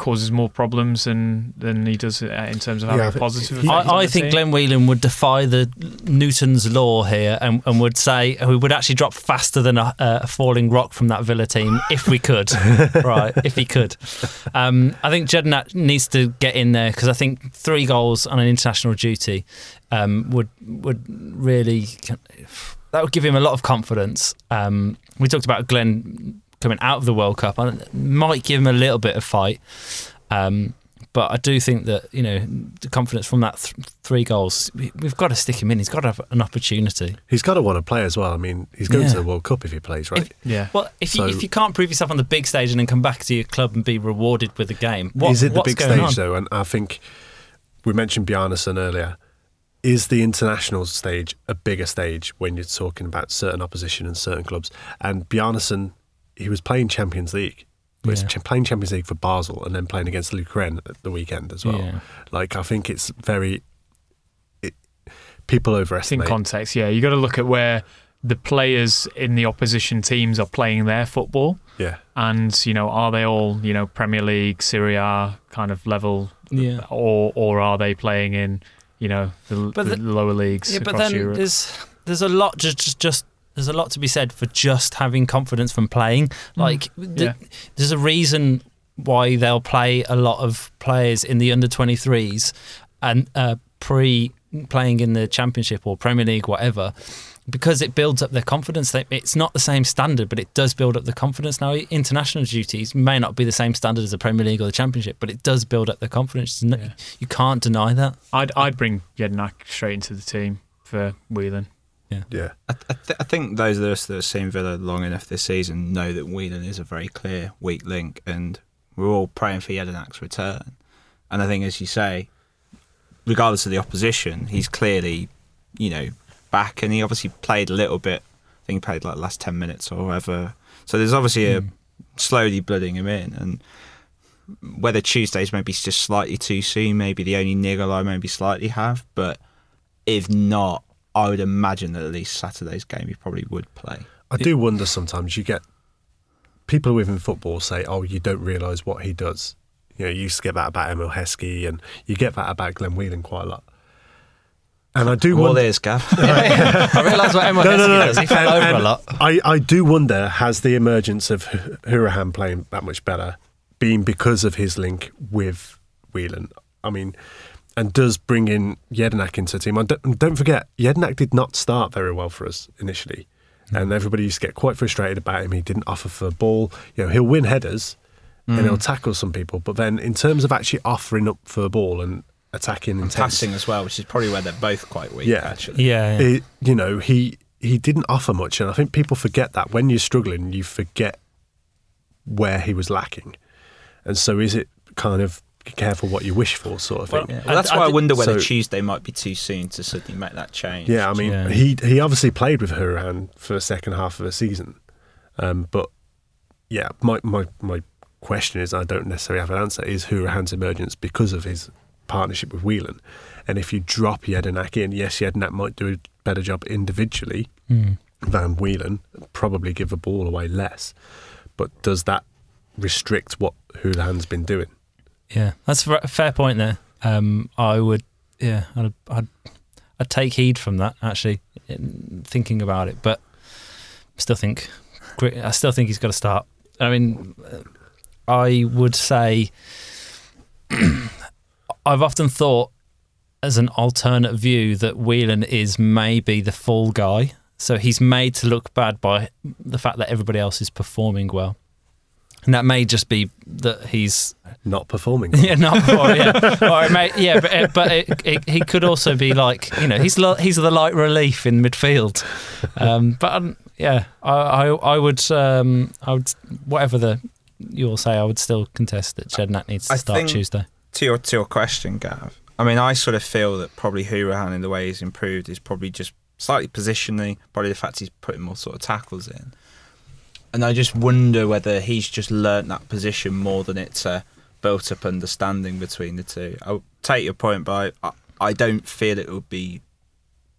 causes more problems than than he does uh, in terms of having Yeah, a positive he- effect. I, I think team. Glenn Whelan would defy the Newton's law here and, and would say we would actually drop faster than a, a falling rock from that Villa team [LAUGHS] if we could. right, if he could. Um, I think Jedinak needs to get in there because I think three goals on an international duty um, would would really that would give him a lot of confidence. Um, we talked about Glenn coming out of the World Cup. I might give him a little bit of fight. Um, but I do think that you know the confidence from that th- three goals, we, we've got to stick him in. He's got to have an opportunity. He's got to want to play as well. I mean, he's going Yeah. to the World Cup if he plays, right? yeah. Well, if you if you can't prove yourself on the big stage and then come back to your club and be rewarded with a game, what, is it the big going stage on? though? And I think we mentioned Bjarnason earlier. Is the international stage a bigger stage when you're talking about certain opposition and certain clubs? And Bjarnason, he was playing Champions League. He was Yeah. ch- playing Champions League for Basel and then playing against Lucerne at the weekend as well. Yeah. Like I think it's very it, people It's in context, yeah. You got to look at where the players in the opposition teams are playing their football, yeah, and you know, are they all you know Premier League, Serie A kind of level, Yeah. or or are they playing in you know the, But the the- lower leagues Yeah, but then Europe? there's there's a lot just just, just there's a lot to be said for just having confidence from playing. Like, th- yeah. there's a reason why they'll play a lot of players in the under 23s and uh, pre playing in the Championship or Premier League, whatever, because it builds up their confidence. It's not the same standard, but it does build up the confidence. Now, international duties may not be the same standard as the Premier League or the Championship, but it does build up their confidence. Yeah. You can't deny that. I'd I'd bring Jedinak straight into the team for Whelan. Yeah. I, I, th- I think those of us that have seen Villa long enough this season know that Whelan is a very clear weak link, and we're all praying for Jedinak's return. And I think, as you say, regardless of the opposition, he's clearly, you know, back, and he obviously played a little bit. I think he played like the last ten minutes or whatever. So there's obviously a hmm. slowly blooding him in, and whether Tuesdays maybe just slightly too soon, maybe the only niggle I maybe slightly have, but if not, I would imagine that at least Saturday's game he probably would play. I do wonder sometimes you get people within football say, "Oh, you don't realise what he does." You know, you used to get that about Emile Heskey, and you get that about Glenn Whelan quite a lot. And I do Well, wonder. there's Gav. [LAUGHS] [LAUGHS] I realise what Emma No, no, no. does. He fell over a lot. I, I do wonder has the emergence of H- Hourihane playing that much better been because of his link with Whelan? I mean, and does bring in Jedinak into the team. And don't, don't forget, Jedinak did not start very well for us initially. Mm. And everybody used to get quite frustrated about him. He didn't offer for the ball. You know, he'll win headers and mm. he'll tackle some people. But then in terms of actually offering up for the ball and attacking and intense, passing as well, which is probably where they're both quite weak. Yeah. actually. Yeah. yeah. it, you know, he he didn't offer much, and I think people forget that when you're struggling, you forget where he was lacking, and so is it kind of be careful what you wish for, sort of Well, thing. Yeah. Well, that's I- I why I, did- wonder whether so- Tuesday might be too soon to suddenly make that change. Yeah, I mean, Yeah. he he obviously played with Hourihane for the second half of the season, um, but yeah, my, my my question is, I don't necessarily have an answer. Is Hourihane's emergence because of his partnership with Whelan? And if you drop Jedinak in, yes, Jedinak might do a better job individually Mm. than Whelan, probably give the ball away less. But does that restrict what Hourihane's been doing? Yeah, that's a fair point there. Um, I would, yeah, I'd, I'd, I'd take heed from that actually, in thinking about it. But still think, I still think he's got to start. I mean, uh, I would say, [CLEARS THROAT] I've often thought as an alternate view that Whelan is maybe the fall guy. So he's made to look bad by the fact that everybody else is performing well. And that may just be that he's Not performing. [LAUGHS] yeah, not for yeah, or it may, yeah, but it, but it, it, he could also be like you know he's li- he's the light relief in midfield, um, but um, yeah, I, I I would um, I would whatever the you all say I would still contest that Jedinak needs to I start think- Tuesday. to your to your question, Gav. I mean, I sort of feel that probably Hourihane in the way he's improved is probably just slightly positioning, probably the fact he's putting more sort of tackles in. And I just wonder whether he's just learnt that position more than it's a built up understanding between the two. I'll take your point, but I, I don't feel it would be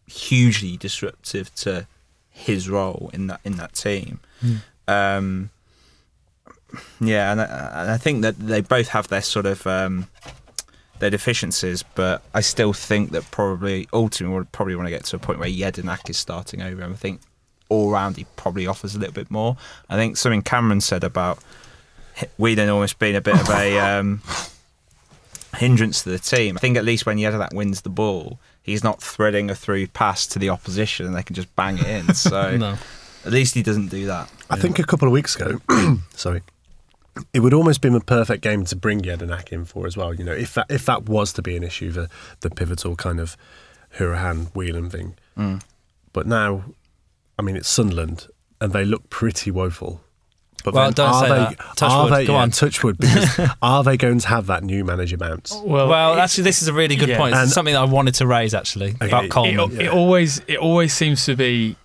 hugely disruptive to his role in that in that team. Um, yeah, and I, and I think that they both have their sort of um, their deficiencies, but I still think that probably ultimately we'll probably want to get to a point where Jedinak is starting over him. I think all round he probably offers a little bit more. I think something Cameron said about H- Whedon almost being a bit of a um, hindrance to the team. I think at least when Jedinak wins the ball, he's not threading a through pass to the opposition and they can just bang it in. So [LAUGHS] No. at least he doesn't do that. I think a couple of weeks ago, [COUGHS] sorry, it would almost been a perfect game to bring Jedinak in for as well. You know, if that if that was to be an issue, the the pivotal kind of Hourihane Whelan thing. But now, I mean, it's Sunderland, and they look pretty woeful. But Well, don't are say they, that. Touch are wood. They, Go yeah, on. touch wood. Because [LAUGHS] are they going to have that new manager bounce? Well, Well, it- actually, this is a really good yeah. point. It's something that I wanted to raise actually about it- Coleman. It, it always it always seems to be.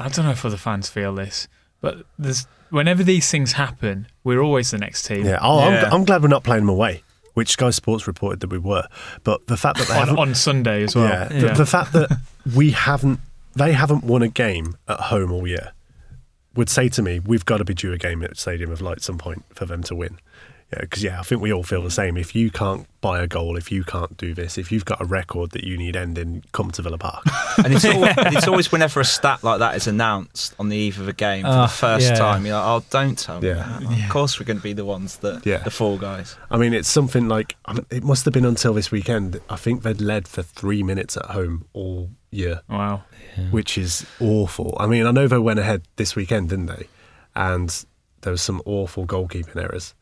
I don't know if other fans feel this, but there's whenever these things happen, we're always the next team. Yeah. Oh, Yeah. I'm, I'm glad we're not playing them away, which Sky Sports reported that we were. But the fact that they On, haven't, on Sunday as well. yeah, The, the fact that we haven't, they haven't won a game at home all year, would say to me, we've got to be due a game at Stadium of Light some point for them to win. Because yeah, I think we all feel the same. If you can't buy a goal, if you can't do this, if you've got a record that you need ending, come to Villa Park. [LAUGHS] And it's, always, it's always whenever a stat like that is announced on the eve of a game for Oh, the first yeah. time, you're like, oh, don't tell me. Yeah. Of course, we're going to be the ones that, Yeah. the fall guys. I mean, it's something like um, it must have been until this weekend. I think they'd led for three minutes at home all year, Wow. which is awful. I mean, I know they went ahead this weekend, didn't they? And there was some awful goalkeeping errors.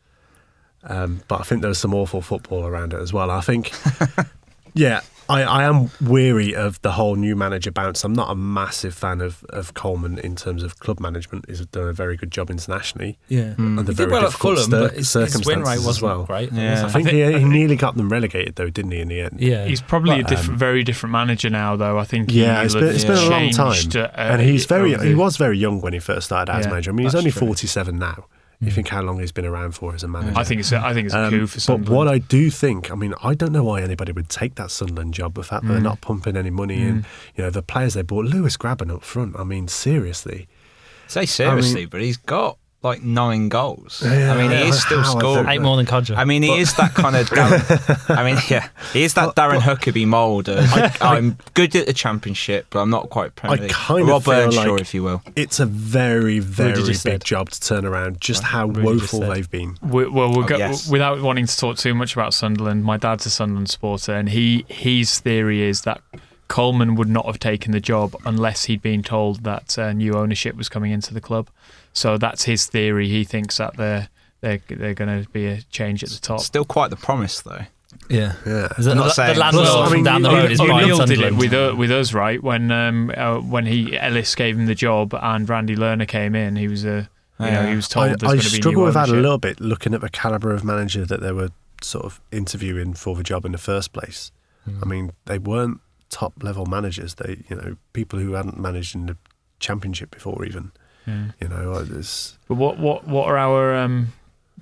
Um, but I think there was some awful football around it as well. I think, [LAUGHS] yeah, I, I am weary of the whole new manager bounce. I'm not a massive fan of, of Coleman in terms of club management. He's done a very good job internationally. Yeah. Mm. Under He very did well at difficult Fulham, cir- but his, his win circumstances rate as wasn't well. great. Yeah. I think, think- he, I he nearly got them relegated though, didn't he? In the end, Yeah. He's probably a But, different, um, very different manager now, though. I think Yeah, he'll it's been, have it's been a long time, uh, and he's very he was very young when he first started as Yeah, manager. I mean, he's that's only true. forty seven now. You think how long he's been around for as a manager? I think it's a, I think it's a Um, coup for some. but what I do think, I mean, I don't know why anybody would take that Sunderland job. The fact that they're Mm. not pumping any money in, you know, the players they bought, Lewis Grabban up front. I mean, seriously, Say seriously, but he's got like nine goals. Yeah, I mean, he is still scoring. Eight more than Kodjia. I mean, he is that kind of. [LAUGHS] Darren, I mean, yeah, he is that Darren Huckerby mould. [LAUGHS] I'm good at the championship, but I'm not quite Premier I League. kind of Rob feel Earnshaw, like- if you will. it's a very, very big said. job to turn around. Just how Rudy woeful said. they've been. We, well, we'll Oh, go, yes. without wanting to talk too much about Sunderland. My dad's a Sunderland supporter, and he his theory is that Coleman would not have taken the job unless he'd been told that uh, new ownership was coming into the club. So that's his theory. He thinks that they're they're, they're going to be a change at the top. Still quite the promise, though. yeah. Yeah. Is it I'm not the, saying- the landlord Plus, I from mean, down the you- road is you- buying did it with uh, with us, right? When um, uh, when he Ellis gave him the job and Randy Lerner came in, he was a you know he was told I, I going to be struggle with that a little bit, looking at the caliber of manager that they were sort of interviewing for the job in the first place. I mean, they weren't top level managers. They, you know, people who hadn't managed in the championship before, even. Yeah. You know, uh, there's But what what what are our um,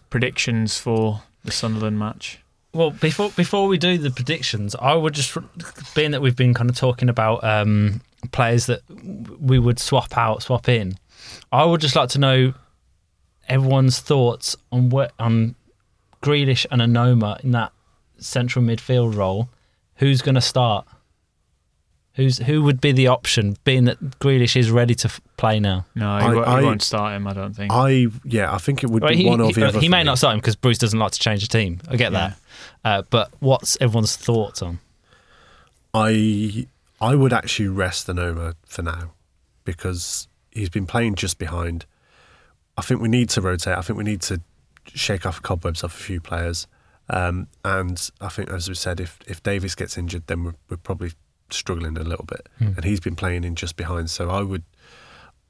predictions for the Sunderland match? Well, before before we do the predictions, I would just being that we've been kind of talking about um, players that we would swap out, swap in. I would just like to know everyone's thoughts on what on Grealish and Onomah in that central midfield role. Who's going to start? Who's who would be the option, being that Grealish is ready to f- play now? No, he, I- won't, he I- won't start him. I don't think. I yeah, I think it would Right, be he, one of he- the other. he may me. not start him because Bruce doesn't like to change the team. I get that, uh, but what's everyone's thoughts on? I I would actually rest Onomah for now because he's been playing just behind. I think we need to rotate. I think we need to shake off cobwebs off a few players. Um, and I think, as we said, if if Davis gets injured, then we're, we're probably struggling a little bit. Hmm. And he's been playing in just behind, so I would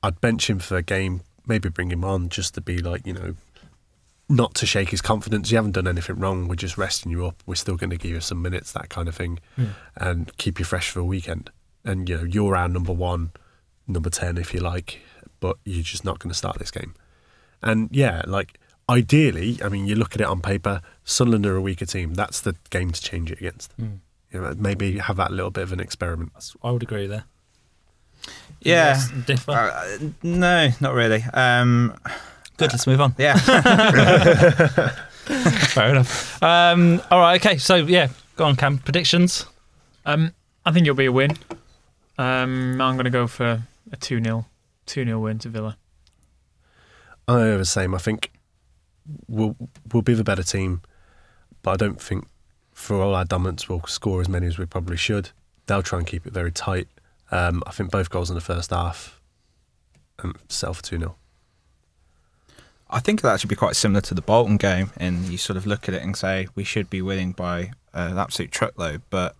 I'd bench him for a game, maybe bring him on just to be like you know. Not to shake his confidence. You haven't done anything wrong. We're just resting you up. We're still going to give you some minutes, that kind of thing hmm. and keep you fresh for a weekend. And you know, you're our number one, number ten if you like, but you're just not going to start this game. And yeah, like ideally, I mean, you look at it on paper, Sunderland are a weaker team. That's the game to change it against. Hmm. You know, maybe have that little bit of an experiment. I would agree there. Yeah. Differ. Uh, no, not really. Um, Good. Let's move on. yeah. [LAUGHS] Fair enough. Um, all right. Okay. So yeah, go on, Cam. Predictions. Um, I think it'll be a win. Um, I'm going to go for a 2 0 2 0 win to Villa. I know the same. I think we'll we'll be the better team, but I don't think for all our dominance we'll score as many as we probably should. They'll try and keep it very tight. Um, I think both goals in the first half and settle for two 0 I think it'll actually be quite similar to the Bolton game, and you sort of look at it and say we should be winning by uh, an absolute truckload. But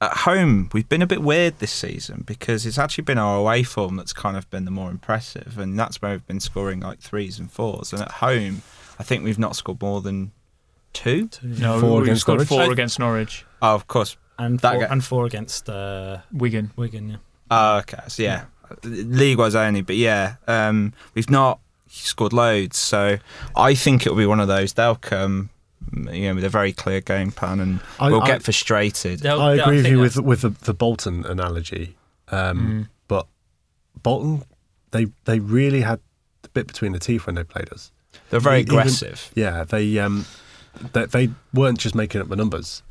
at home, we've been a bit weird this season because it's actually been our away form that's kind of been the more impressive, and that's where we've been scoring like threes and fours. And at home, I think we've not scored more than two. No, Four we against scored Norwich? four against Norwich. Oh, of course. And That four, guy- and four against uh, Wigan. Wigan. Yeah. Oh, okay. So yeah, league wise only, but yeah, um, we've not scored loads. So I think it'll be one of those. They'll come, you know, with a very clear game plan, and I- we'll I- get frustrated. They'll- I they'll- agree with think you with with the, the Bolton analogy, um, Mm. but Bolton they they really had the bit between the teeth when they played us. They're very Even- aggressive. Yeah, they um, they, they weren't just making up the numbers.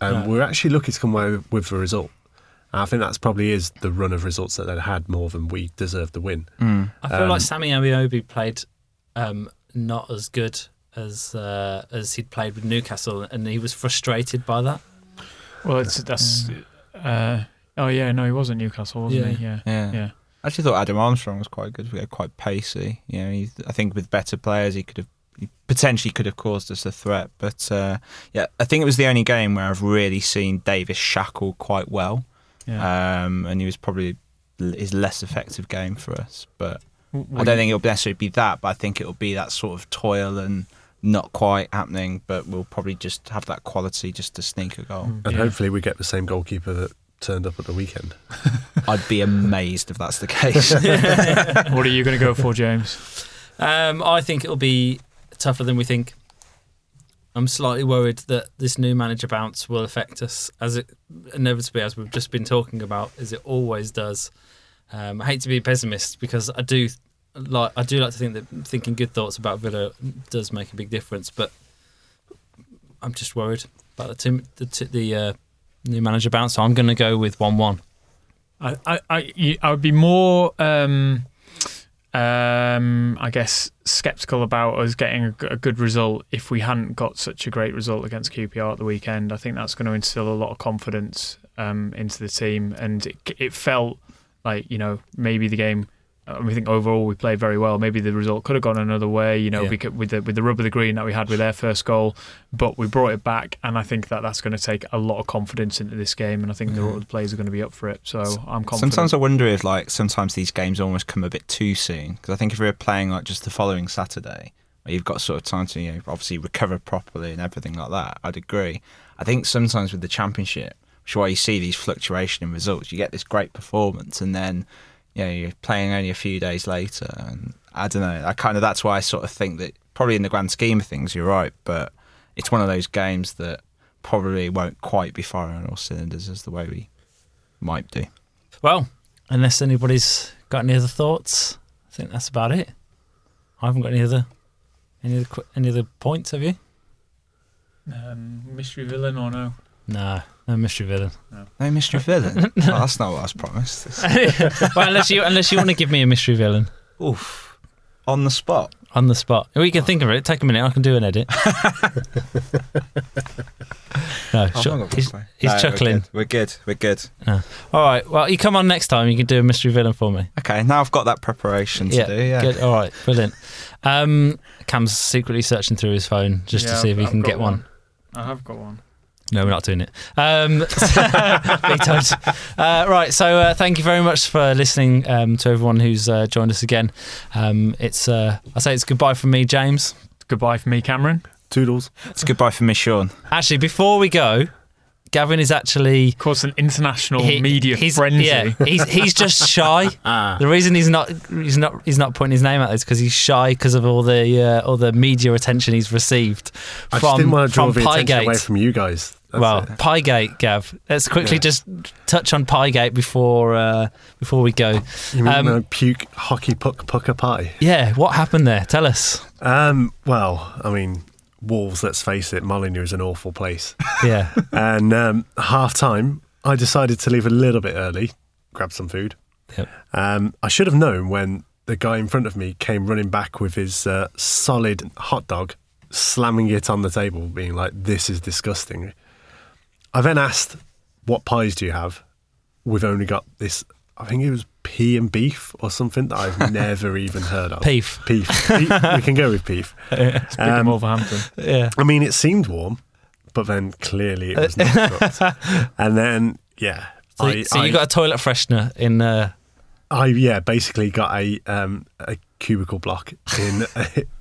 and No. We're actually lucky to come away with the result. And I think that's probably is the run of results that they had more than we deserved to win. Mm. I feel Um, like Sammy Ameobi played um, not as good as uh, as he'd played with Newcastle, and he was frustrated by that. Well, it's that's. Uh, oh yeah, no, he was at Newcastle, wasn't Yeah. he? Yeah, Yeah. yeah. I actually thought Adam Armstrong was quite good. Quite pacey. You know, he, I think with better players, he could have he potentially could have caused us a threat. But uh, yeah, I think it was the only game where I've really seen Davis shackle quite well. yeah. um, and he was probably his less effective game for us. But W- I what don't do think it'll necessarily be that, but I think it'll be that sort of toil and not quite happening. But we'll probably just have that quality just to sneak a goal. And yeah. hopefully we get the same goalkeeper that turned up at the weekend. [LAUGHS] I'd be amazed if that's the case. [LAUGHS] [LAUGHS] what are you going to go for, James? Um, I think it'll be tougher than we think. I'm slightly worried that this new manager bounce will affect us, as it inevitably, as we've just been talking about, as it always does. Um, I hate to be a pessimist because I do like I do like to think that thinking good thoughts about Villa does make a big difference, but I'm just worried about the team, the, the uh, new manager bounce. So I'm going to go with one-one. I, I, I, I would be more, um, um, I guess, skeptical about us getting a good result if we hadn't got such a great result against QPR at the weekend. I think that's going to instill a lot of confidence um, into the team, and it, it felt like you know maybe the game. Uh, We think overall we played very well. Maybe the result could have gone another way, you know, Yeah. because with the with the rub of the green that we had with their first goal, but we brought it back, and I think that that's going to take a lot of confidence into this game, and I think the, Yeah. the players are going to be up for it. So I'm confident. Sometimes I wonder if like sometimes these games almost come a bit too soon because I think if we were playing like just the following Saturday, where you've got sort of time to you know obviously recover properly and everything like that, I'd agree. I think sometimes with the championship, which is why you see these fluctuation in results, you get this great performance and then you know you're playing only a few days later, and I don't know. I kind of that's why I sort of think that probably in the grand scheme of things, you're right, but it's one of those games that probably won't quite be firing on all cylinders as the way we might do. Well, unless anybody's got any other thoughts, I think that's about it. I haven't got any other any other any other points. Have you? Um, mystery villain or no? No, no mystery villain. No mystery villain. [LAUGHS] oh, that's not what I was promised. [LAUGHS] well, unless you unless you want to give me a mystery villain Oof. On the spot. on the spot, we can think of it. Take a minute. I can do an edit. [LAUGHS] no, Oh, sure. hang on, he's, sorry. he's No, chuckling. We're good. We're good. All right. Well, you come on next time. You can do a mystery villain for me. Okay, now I've got that preparation to do. Yeah. Good. All right. Brilliant. Um, Cam's secretly searching through his phone just to Yeah, see if he I've can got get one. I have got one. No, we're not doing it. Um, [LAUGHS] [LAUGHS] vetoed. Uh, right. So uh, thank you very much for listening um, to everyone who's uh, joined us again. Um, it's uh, I say it's goodbye from me, James. Goodbye for me, Cameron. Toodles. It's goodbye for me, Sean. Actually, before we go, Gavin is actually Of course, an international he- media he's, frenzy. Yeah, he's he's just [LAUGHS] shy. Ah. The reason he's not he's not he's not putting his name out is because he's shy because of all the uh, all the media attention he's received I from just didn't want to draw from the attention away from you guys. That's well, it. Piegate, Gav. Let's quickly Yeah. just touch on Piegate before uh, before we go. you mean um, uh, puke hockey puck pucker pie? Yeah, what happened there? Tell us. Um, well, I mean, Wolves. Let's face it, Molyneux is an awful place. Yeah, [LAUGHS] and um, half time, I decided to leave a little bit early, grab some food. Yep. Um, I should have known when the guy in front of me came running back with his uh, solid hot dog, slamming it on the table, being like, "This is disgusting." I then asked, "What pies do you have?" We've only got this. I think it was pea and beef or something that I've [LAUGHS] never even heard of. Peef. Peef. [LAUGHS] Pe- we can go with peef. [LAUGHS] It's big in Um, Wolverhampton. Yeah. I mean, it seemed warm, but then clearly it was not. And then, yeah. So, I, so you I- got a toilet freshener in. Uh, I, yeah, basically got a um, a cubicle block in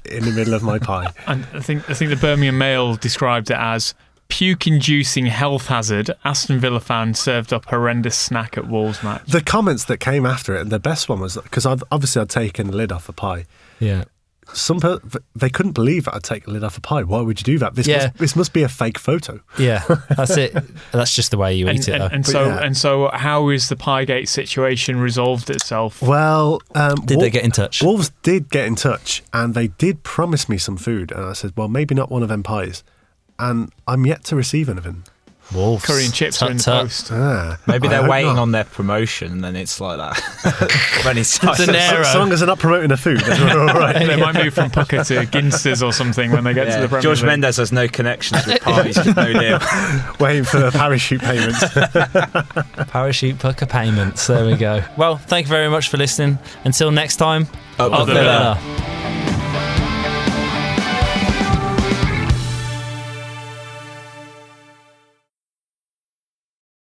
in the middle of my pie. And I think I think the Birmingham Mail described it as puke-inducing health hazard. Aston Villa fan served up horrendous snack at Wolves match. The comments that came after it, and the best one was because I've obviously I'd taken the lid off the pie. yeah. some per- they couldn't believe that I'd take the lid off a pie. Why would you do that? This Yeah. must, this must be a fake photo. Yeah, that's it. [LAUGHS] That's just the way you And, eat it, and, though. and so yeah. and so, how is the Piegate situation resolved itself? Well, um, Did they get in touch? Wolves did get in touch, and they did promise me some food. And I said, well, maybe not one of them pies. And I'm yet to receive anything. Wolves. Curry and chips Tut, are in the tut. post. Ah, Maybe they're waiting not. on their promotion, and then it's like that. [LAUGHS] when he's De Niro. So long as they're not promoting the food, then we're all right. [LAUGHS] They might move from Pukka to Ginsters or something when they get to the Premier George League. Mendes has no connections with parties, no [LAUGHS] deal. Waiting for the parachute payments. Parachute pucker payments. There we go. Well, thank you very much for listening. Until next time, Up the Villa. Villa.